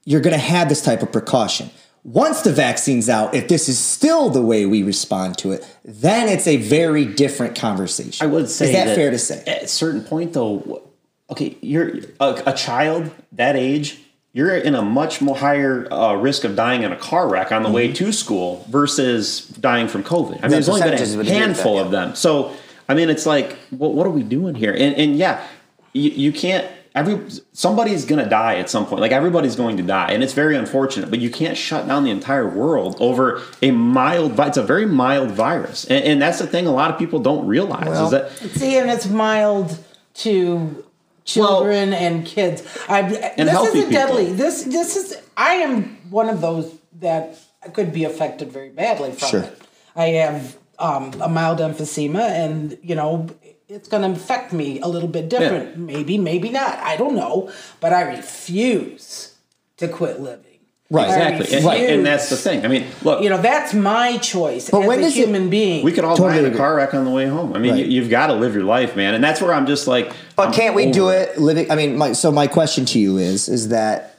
you're going to have this type of precaution. Once the vaccine's out, if this is still the way we respond to it, then it's a very different conversation. I would say is that, fair to say? At a certain point, though, okay, you're a, a child that age. You're in a much more higher uh, risk of dying in a car wreck on the way to school versus dying from COVID. I mean, there's only been a with that, handful yeah. of them. So, I mean, it's like, what, what are we doing here? And, and yeah, you, you can't. Every somebody's gonna die at some point. Like everybody's going to die, and it's very unfortunate. But you can't shut down the entire world over a mild. It's a very mild virus, and, and that's the thing. A lot of people don't realize Well- is that See, and it's mild to children and kids. I, this isn't deadly. This this is. I am one of those that could be affected very badly from Sure. it. I have um, a mild emphysema, and you know it's going to affect me a little bit different. Maybe, maybe not. I don't know, but I refuse to quit living. Right. Exactly, and, refuse. and that's the thing. I mean, look, You know, that's my choice But as when a does it- human being. we could all Totally die in a car wreck on the way home. I mean, Right. you, you've got to live your life, man, and that's where I'm just like. But I'm can't we do it living? I mean, my, so my question to you is: is that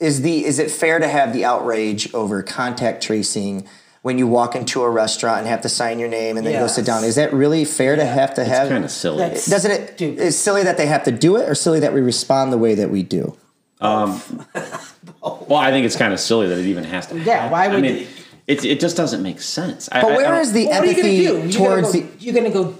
is the is it fair to have the outrage over contact tracing when you walk into a restaurant and have to sign your name and then go sit down? Is that really fair to have to have? It's kind of silly. That's- Doesn't it? Dude. It's silly that they have to do it, or silly that we respond the way that we do. Um, well, I think it's kind of silly that it even has to. Yeah, happen. why I would mean, it it just doesn't make sense. I, But I- I where don't- is the Well, what are you empathy gonna do? You're towards go, the? You're going to go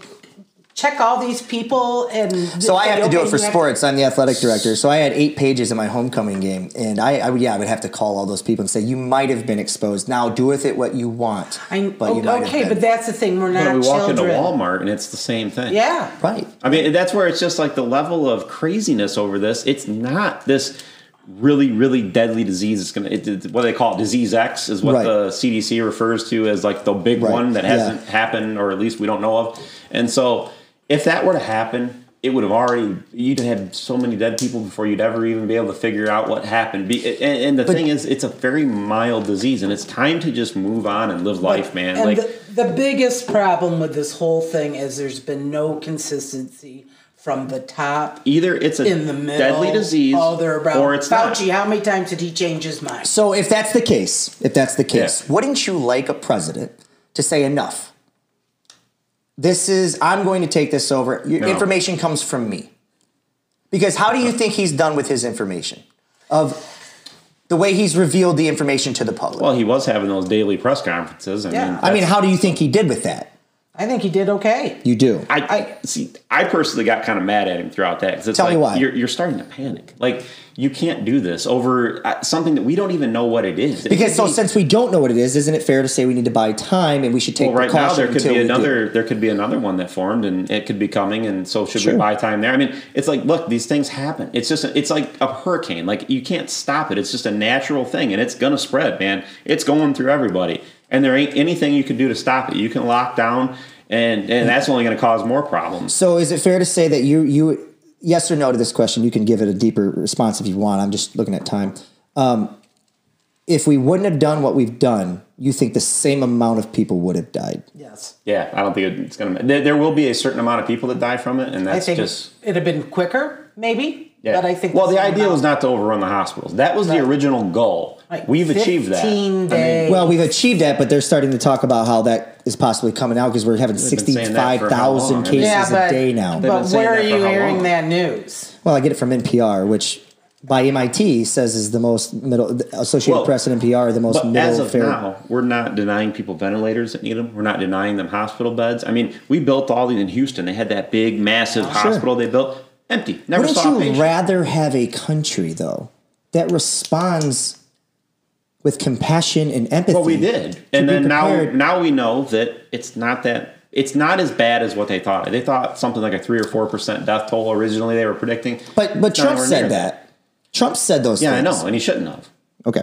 check all these people and. So I have to do it for you have sports. I'm the athletic director. So I had eight pages in my homecoming game, and I, I would yeah, I would have to call all those people and say you might have been exposed. Now do with it what you want. I, but you might okay, but that's the thing. We're not But we walk children. into Walmart and it's the same thing. Yeah. right. I mean, that's where it's just like the level of craziness over this. It's not this really, really deadly disease. It's gonna it, it- what they call it, disease X is what Right. the CDC refers to as like the big Right. one that hasn't happened, or at least we don't know of. And so, if that were to happen, it would have already you'd have so many dead people before you'd ever even be able to figure out what happened. Be, and, and the thing is, it's a very mild disease, and it's time to just move on and live life, man. And like. the, the biggest problem with this whole thing is there's been no consistency from the top Either it's a in the middle. deadly disease, Oh, they're about or it's not. Fauci. How many times did he change his mind? So if that's the case, if that's the case, Yeah. wouldn't you like a president to say enough? This is I'm going to take this over. Your No. information comes from me. Because how do you think he's done with his information? Of the way he's revealed the information to the public. Well, he was having those daily press conferences. I Yeah. mean, I mean, how do you think he did with that? I think he did okay. You do. I, I see. I personally got kind of mad at him throughout that because it's Tell me like why. You're, you're starting to panic. Like you can't do this over uh, something that we don't even know what it is. It Because could so be- since we don't know what it is, isn't it fair to say we need to buy time and we should take well, right now precaution there could until be we do? another. There could be another one that formed, and it could be coming. And so should Sure. we buy time there? I mean, it's like look, these things happen. It's just it's like a hurricane. Like you can't stop it. It's just a natural thing, and it's gonna spread, man. It's going through everybody, and there ain't anything you can do to stop it. You can lock down. And, and that's only going to cause more problems. So is it fair to say that you you yes or no to this question? You can give it a deeper response if you want. I'm just looking at time. Um, if we wouldn't have done what we've done, you think the same amount of people would have died? Yes. Yeah, I don't think it's going to. There, there will be a certain amount of people that die from it, and I that's think just. it'd have been quicker, maybe. Yeah. But I think Well, the same idea amount. was not to overrun the hospitals. That was the original goal. Like We've achieved that. 15 I mean. Well, we've achieved that, but they're starting to talk about how that is possibly coming out because we're having been saying that for sixty-five how cases yeah, but, a day now. But where are you hearing that news? Well, I get it from NPR, which by MIT says is the most middle. Associated Well, Press and NPR are the most But middle as of fair. now, we're not denying people ventilators that need them. We're not denying them hospital beds. I mean, we built all these in Houston. They had that big, massive hospital they built, empty. Never Wouldn't saw a you patient. rather have a country though that responds with compassion and empathy? Well, we did, and then now now we know that it's not that It's not as bad as what they thought. They thought something like a three or four percent death toll originally. They were predicting, But but Trump said that. Trump said those things. Yeah, I know, and he shouldn't have. Okay.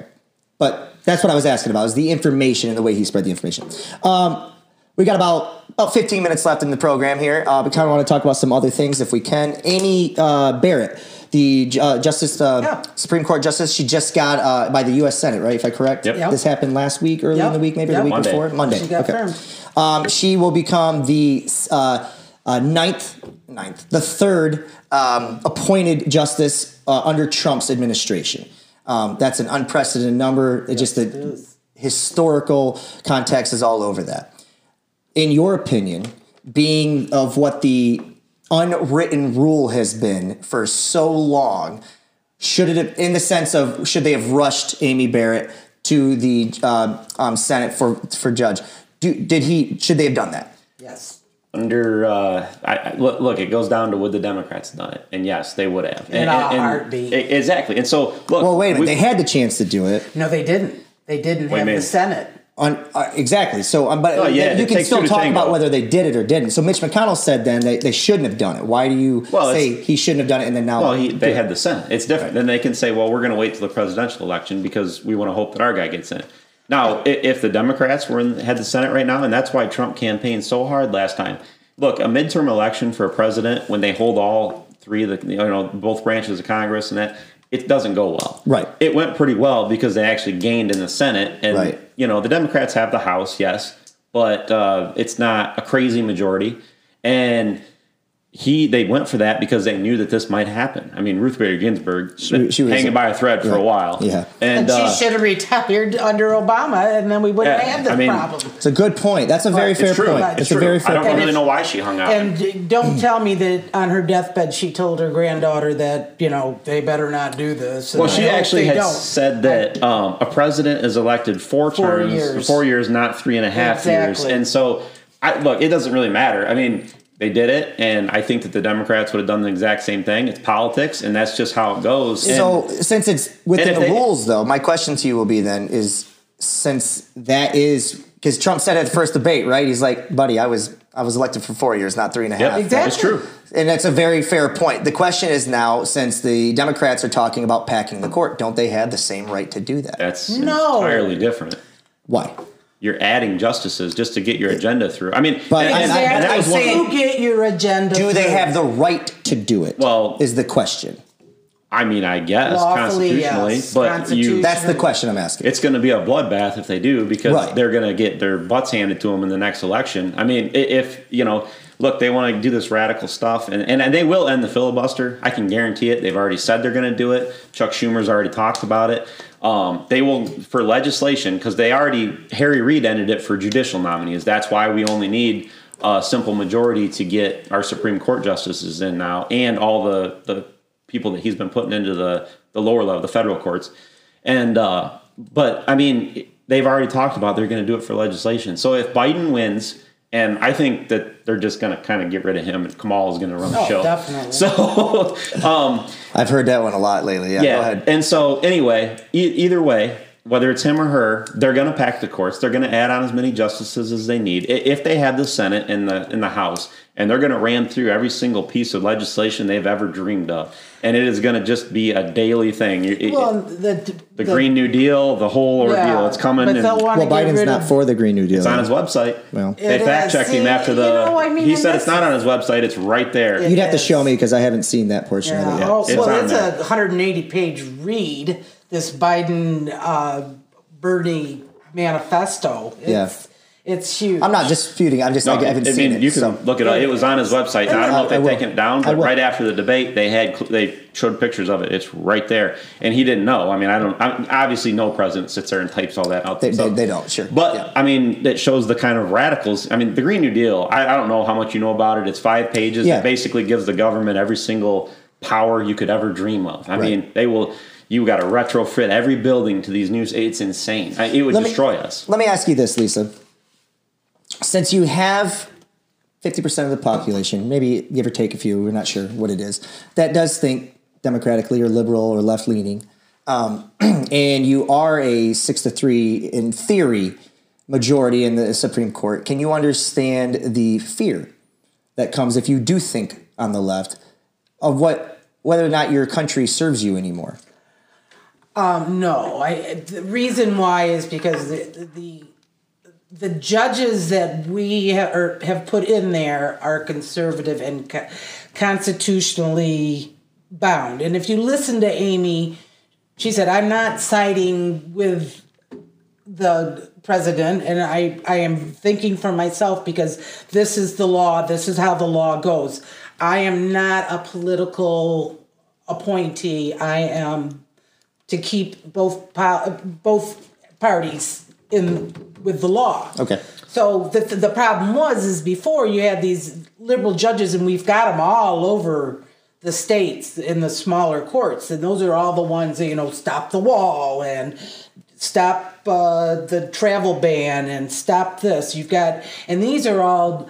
But that's what I was asking about is the information and the way he spread the information. Um, we got about about 15 minutes left in the program here. Uh, we kind of want to talk about some other things if we can. Amy uh, Barrett, the uh, Justice uh, Yeah. Supreme Court Justice, she just got uh, by the U.S. Senate, right? If I correct, Yep. Yep. this happened last week, early in the week, maybe Yep. the week Monday. before, Monday. She got okay. firmed. Um, she will become the uh, uh, ninth, ninth, the third um, appointed justice uh, under Trump's administration. Um, that's an unprecedented number. It just it the historical context is all over that. In your opinion, being of what the unwritten rule has been for so long, should it have, in the sense of should they have rushed Amy Barrett to the uh, um, Senate for for judge? Do, did he? Should they have done that? Yes. Under uh, I, I, look, look, it goes down to would the Democrats have done it, and yes, they would have. In and, a and- and- heartbeat. e- exactly. And so, look. Well, wait a minute. we- they had the chance to do it. No, they didn't. They didn't What have mean? the Senate. On, uh, exactly. So, um, but Oh, yeah, you can still talk about whether they did it or didn't. So, Mitch McConnell said then they, they shouldn't have done it. Why do you Well, say he shouldn't have done it and then now? Well, he, they it? had the Senate. It's different. Then they can say, well, we're going to wait till the presidential election because we want to hope that our guy gets in. Now, if the Democrats were in, had the Senate right now, and that's why Trump campaigned so hard last time. Look, a midterm election for a president when they hold all three of the you know both branches of Congress and that it doesn't go well. Right. It went pretty well because they actually gained in the Senate, and Right. you know the Democrats have the House, yes, but uh, it's not a crazy majority, and he they went for that because they knew that this might happen. I mean, Ruth Bader Ginsburg She- she was hanging a- by a thread for right. a while, Yeah. and, And, uh, she should have retired under Obama, and then we wouldn't Yeah, have this I mean- problem. It's a good point. That's a very It's fair it's true. point. It's It's, true. a very fair. I don't point. really know why she hung out. And don't tell me that on her deathbed she told her granddaughter that you know they better not do this. Well, she hope actually had don't. said that um, a president is elected four, Four terms, years. four years, not three and a half years. And so, I, look, it doesn't really matter. I mean, they did it, and I think that the Democrats would have done the exact same thing. It's politics, and that's just how it goes. And- So, since it's within the they- rules, though, my question to you will be then is since that is because Trump said at the first debate, right? He's like, "Buddy, I was I was elected for four years, not three and a half." Yep, Exactly. It's true. And that's a very fair point. The question is now, since the Democrats are talking about packing the court, don't they have the same right to do that? That's No. entirely different. Why? You're adding justices just to get your agenda through. I mean, But and- I- and- and that I'm was one- you get your agenda. Do they have the right to do it? Well- is the question. I mean, I guess Lawfully, constitutionally, yes. but Constitution- you That's the question I'm asking. it's going to be a bloodbath if they do because Right. they're going to get their butts handed to them in the next election. I mean, if you know, look, they want to do this radical stuff, and, and they will end the filibuster. I can guarantee it. They've already said they're going to do it. Chuck Schumer's already talked about it. Um, they will for legislation because they already Harry Reid ended it for judicial nominees. That's why we only need a simple majority to get our Supreme Court justices in now, and all the the people that he's been putting into the the lower level, the federal courts. And uh, but I mean, they've already talked about they're going to do it for legislation. So if Biden wins, and I think that they're just going to kind of get rid of him, and Kamal is going to run the Oh, show. definitely. So um, I've heard that one a lot lately. Yeah, yeah, go ahead. and so anyway, e- either way. Whether it's him or her, they're going to pack the courts. They're going to add on as many justices as they need. If they have the Senate and the in the House, and they're going to ram through every single piece of legislation they've ever dreamed of, and it is going to just be a daily thing. It- Well, the, the Green New Deal, the whole ordeal. yeah, it's coming. And Well, Biden's not of, for the Green New Deal. it's on his website. Well. they fact is. checked him after the. you know, I mean, he said it's not on his website. It's right there. It- You'd have to show me because I haven't seen that portion Yeah. of it yet. Oh, It's well, it's there. a 180 page read. This Biden uh, Bernie manifesto. It's, Yeah. It's huge. I'm not disputing. I'm just No, I haven't I seen mean, it. you can so. look it up. It was on his website. Now, I don't know if they've will. taken it down, but right after the debate, they had they showed pictures of it. It's right there, and he didn't know. I mean, I don't. I, obviously, no president sits there and types all that out. They- they- they don't, sure. But Yeah. I mean, that shows the kind of radicals. I mean, the Green New Deal. I, I don't know how much you know about it. It's five pages. Yeah. It basically gives the government every single power you could ever dream of. I Right. mean, they will. You got to retrofit every building to these new. It's insane. I, it would Let me- destroy us. Let me ask you this, Lisa. Since you have 50% of the population, maybe give or take a few, we're not sure what it is, that does think democratically or liberal or left leaning, um, and you are a six to three in theory majority in the Supreme Court, can you understand the fear that comes if you do think on the left of what whether or not your country serves you anymore? No, I. The reason why is because the the, the judges that we ha- or have put in there are conservative and co- constitutionally bound. And if you listen to Amy, she said, "I'm not siding with the president, and I I am thinking for myself because this is the law. This is how the law goes. I am not a political appointee. I am." to keep both po- both parties in with the law. Okay. So the, the problem was is before you had these liberal judges, and we've got them all over the states in the smaller courts, and those are all the ones that you know stop the wall and stop uh, the travel ban and stop this. You've got, and these are all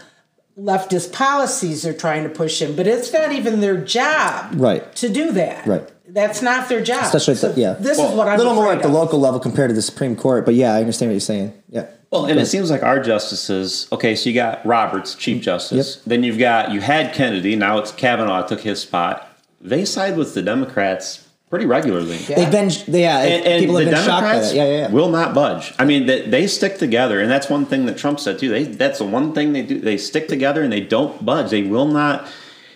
leftist policies they're trying to push in, but it's not even their job Right. to do that. Right. That's not their job. Especially at the- yeah. This Well, is what I'm a little more afraid at the local level compared to the Supreme Court, but yeah, I understand what you're saying. Yeah. Well, and it seems like our justices. Okay, so you got Roberts, Chief mm, Justice. Yep. Then you've got you had Kennedy. Now it's Kavanaugh took his spot. They side with the Democrats pretty regularly. Yeah. They've been, yeah, And, and people the have been shocked by Democrats that. Yeah, yeah, yeah. will not budge. I mean, they, they stick together, and that's one thing that Trump said too. They that's the one thing they do. They stick together and they don't budge. They will not.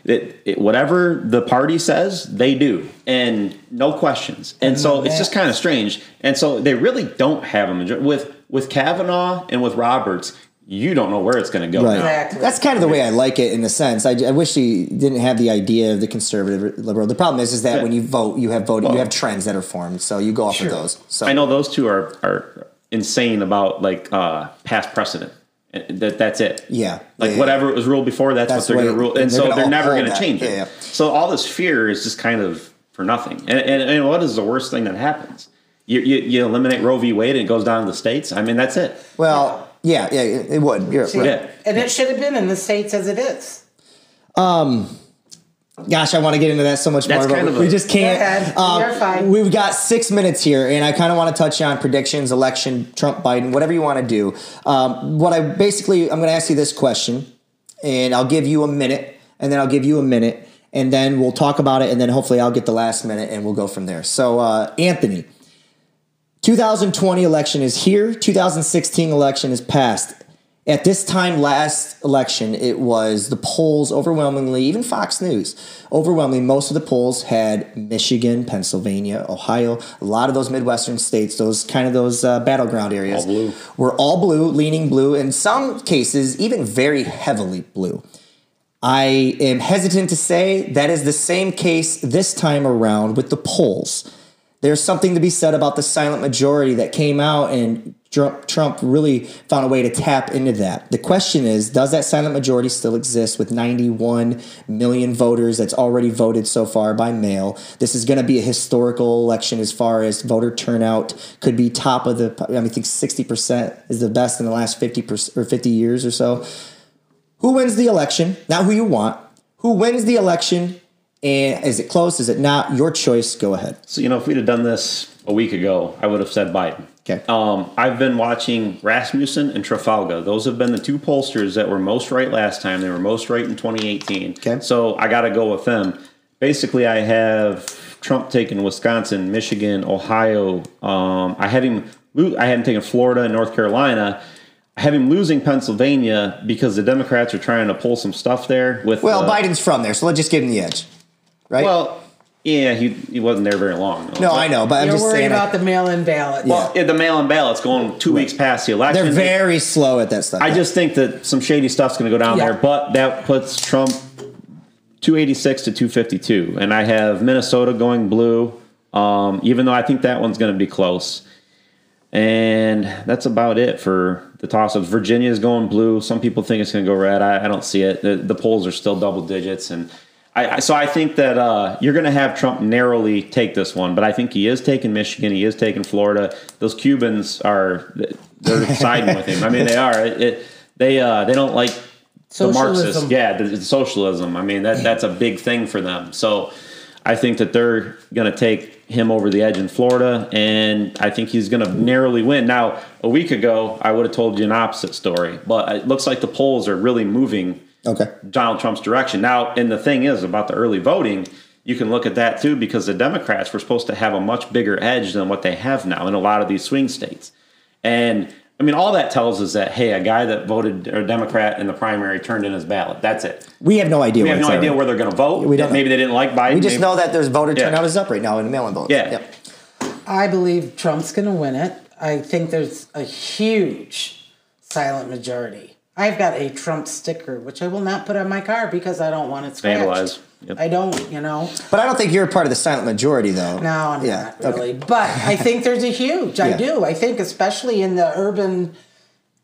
It, it, whatever the party says, they do, and no questions. And so it's just kind of strange. And so they really don't have a majority with with Kavanaugh and with Roberts. You don't know where it's going to go. Right. Exactly. That's kind of the way I like it in a sense. I, I wish he didn't have the idea of the conservative liberal. The problem is, is that Yeah. when you vote, you have voted, you have trends that are formed, so you go off Sure. of those. So I know those two are are insane about like uh, past precedent. And That that's it. Yeah. Like Yeah, yeah. whatever was ruled before, that's, That's what they're going to rule, and they're so they're never going to change it. Yeah, yeah. So all this fear is just kind of for nothing. And, and, and what is the worst thing that happens? You, you, you eliminate Roe v. Wade and it goes down to the states. I mean, that's it. well, yeah, yeah, it it would. You're right. Yeah. And it should have been in the states as it is. Um, Gosh, I want to get into that so much That's more, kind but of we a- just can't. Go ahead. You're fine. We've got six minutes here, and I kind of want to touch on predictions, election, Trump, Biden, whatever you want to do. Um, what I basically, I'm going to ask you this question, and I'll give you a minute, and then I'll give you a minute, and then we'll talk about it, and then hopefully I'll get the last minute, and we'll go from there. So, uh, Anthony, 2020 election is here. 2016 election is passed. At this time last election, it was the polls overwhelmingly, even Fox News, overwhelmingly, most of the polls had Michigan, Pennsylvania, Ohio, a lot of those Midwestern states, those kind of those uh, battleground areas, All blue. were all blue, leaning blue, in some cases, even very heavily blue. I am hesitant to say that is the same case this time around with the polls. There's something to be said about the silent majority that came out, and Trump, really found a way to tap into that. The question is Does that silent majority still exist with 91 million voters that's already voted so far by mail? This is going to be a historical election as far as voter turnout could be top of the, I mean, I think 60% is the best in the last 50 or 50 years or so who wins the election, not who you want. Who wins the election, and is it close? Is it not? Your choice. Go ahead. So, you know, if we'd have done this a week ago, I would have said Biden. Okay. Um, I've been watching Rasmussen and Trafalgar. Those have been the two pollsters that were most right last time. They were most right in 2018. Okay. So I got to go with them. Basically, I have Trump taking Wisconsin, Michigan, Ohio. Um, I have him. I hadn't taken Florida and North Carolina. I have him losing Pennsylvania because the Democrats are trying to pull some stuff there. With Well, uh, Biden's from there, so let's just give him the edge, right? Well, yeah, he he wasn't there very long. though. no, I know, but I'm just worried saying about the mail-in ballot. Yeah. Yeah, the mail-in ballots going two weeks past the election. they're very slow at that stuff. I just think that some shady stuff's going to go down Yeah. there, but that puts Trump 286 to 252, and I have Minnesota going blue. Um, even though I think that one's going to be close, and that's about it for the toss-ups. Virginia is going blue. Some people think it's going to go red. I, I don't see it. The, the polls are still double digits, and I, I so I think that uh, you're going to have Trump narrowly take this one. But I think he is taking Michigan. He is taking Florida. Those Cubans are they're siding with him. I mean, they are. It, it, they uh, they don't like the Marxists. Yeah, the, the socialism. I mean, that that's a big thing for them. So. I think that they're going to take him over the edge in Florida, and I think he's going to narrowly win. Now, a week ago, I would have told you an opposite story, but it looks like the polls are really moving Okay. Donald Trump's direction. Now, and the thing is about the early voting, you can look at that too because the Democrats were supposed to have a much bigger edge than what they have now in a lot of these swing states. And I mean, all that tells us that hey, a guy that voted a Democrat in the primary turned in his ballot. That's it. We have no idea. We have no idea right where they're going to vote. We don't Maybe know. they didn't like Biden. We just Maybe- know that there's voter Yeah. turnout is up right now in the mail-in votes. Yeah. Yep. I believe Trump's going to win it. I think there's a huge silent majority. I've got a Trump sticker, which I will not put on my car because I don't want it scratched. Vandalized. Yep. I don't, you know. But I don't think you're part of the silent majority, though. No, I'm Yeah, not really. okay. But I think there's a huge. I Yeah. do. I think especially in the urban,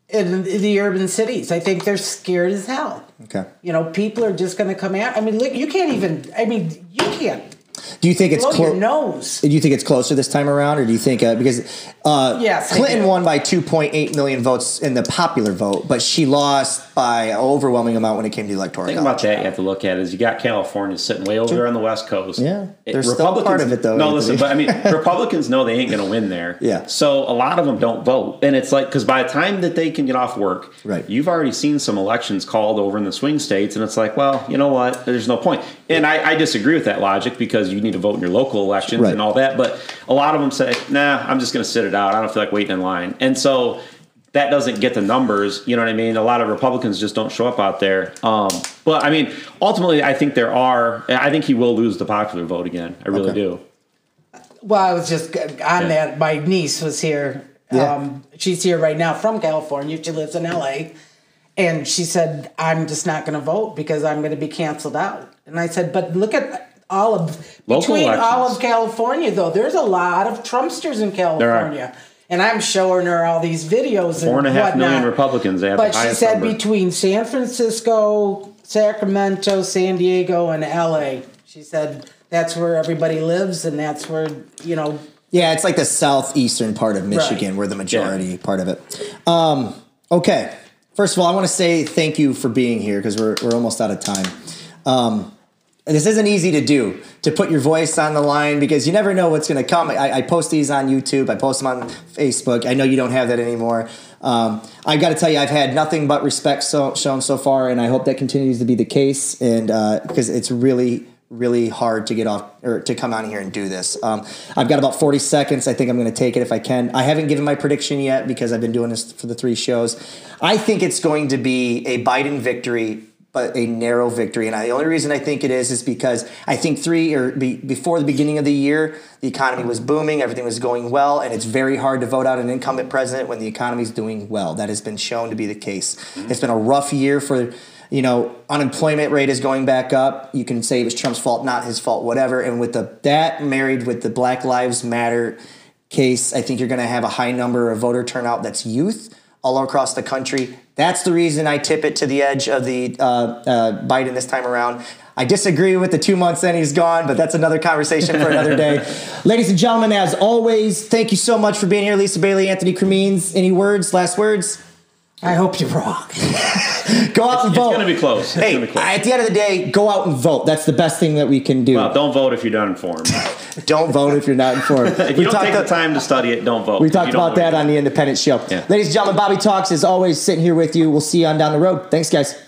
in the urban cities, I think they're scared as hell. Okay. You know, people are just going to come out. I mean, look, you can't even. I mean, you can't Do you think it's blow your close? nose. Do you think it's closer this time around, or do you think uh, because uh, Yes, Clinton won by 2.8 million votes in the popular vote, but she lost by an overwhelming amount when it came to the electoral The thing about that you have to look at is you got California sitting way over there on the West Coast. Yeah, It- they're still part of it, though, No, Anthony. listen, but I mean, Republicans know they ain't going to win there. Yeah. So a lot of them don't vote, and it's like because by the time that they can get off work, Right. You've already seen some elections called over in the swing states, and it's like, well, you know what? There's no point. And I, I disagree with that logic because you need to vote in your local elections Right. and all that. But a lot of them say, nah, I'm just going to sit it out. I don't feel like waiting in line, and so. That doesn't get the numbers, you know what I mean. A lot of Republicans just don't show up out there. Um, but I mean, ultimately, I think there are. I think he will lose the popular vote again. I really Okay. do. Well, I was just on Yeah. that. My niece was here. Yeah. Um, she's here right now from California. She lives in LA. And she said, I'm just not going to vote because I'm going to be canceled out. And I said, but look at all of, Local between all of California, though, there's a lot of Trumpsters in California. And I'm showing her all these videos Four and a half million whatnot. Republicans. They have But the she said number. between San Francisco, Sacramento, San Diego, and LA, she said that's where everybody lives, and that's where you know. Yeah, it's like the southeastern part of Michigan, Right. where the majority part of it. Um, okay, first of all, I want to say thank you for being here because we're we're almost out of time. Um, and this isn't easy to do to put your voice on the line because you never know what's going to come. I, I post these on YouTube. I post them on Facebook. I know you don't have that anymore. Um, I got to tell you, I've had nothing but respect so, shown so far, and I hope that continues to be the case. And because it's really, really hard to get off or to come on here and do this. Um, I've got about 40 seconds. I think I'm going to take it if I can. I haven't given my prediction yet because I've been doing this for the three shows. I think it's going to be a Biden victory but a narrow victory. And I, the only reason I think it is is because I think three or be, before the beginning of the year, the economy was booming, everything was going well, and it's very hard to vote out an incumbent president when the economy is doing well. That has been shown to be the case. Mm-hmm. It's been a rough year for. You know, unemployment rate is going back up. You can say it was Trump's fault, not his fault, whatever. And with the that married with the Black Lives Matter case, I think you're going to have a high number of voter turnout that's youth all across the country. That's the reason I tip it to the edge of the uh, uh, Biden this time around. I disagree with the two months and he's gone, but that's another conversation for another day. Ladies and gentlemen, as always, thank you so much for being here. Lisa Bailey, Anthony Cremines. Any words, last words? I hope you're wrong. Go out and vote. It's going to be close. It's Hey, be close. at the end of the day, go out and vote. That's the best thing that we can do. well, don't vote if you're not informed. don't vote if you're not informed. If you don't take the time to study it, don't vote. We talked about that on the Independent Show. Yeah. Ladies and gentlemen, Bobby Talks is always sitting here with you. We'll see you on down the road. Thanks, guys.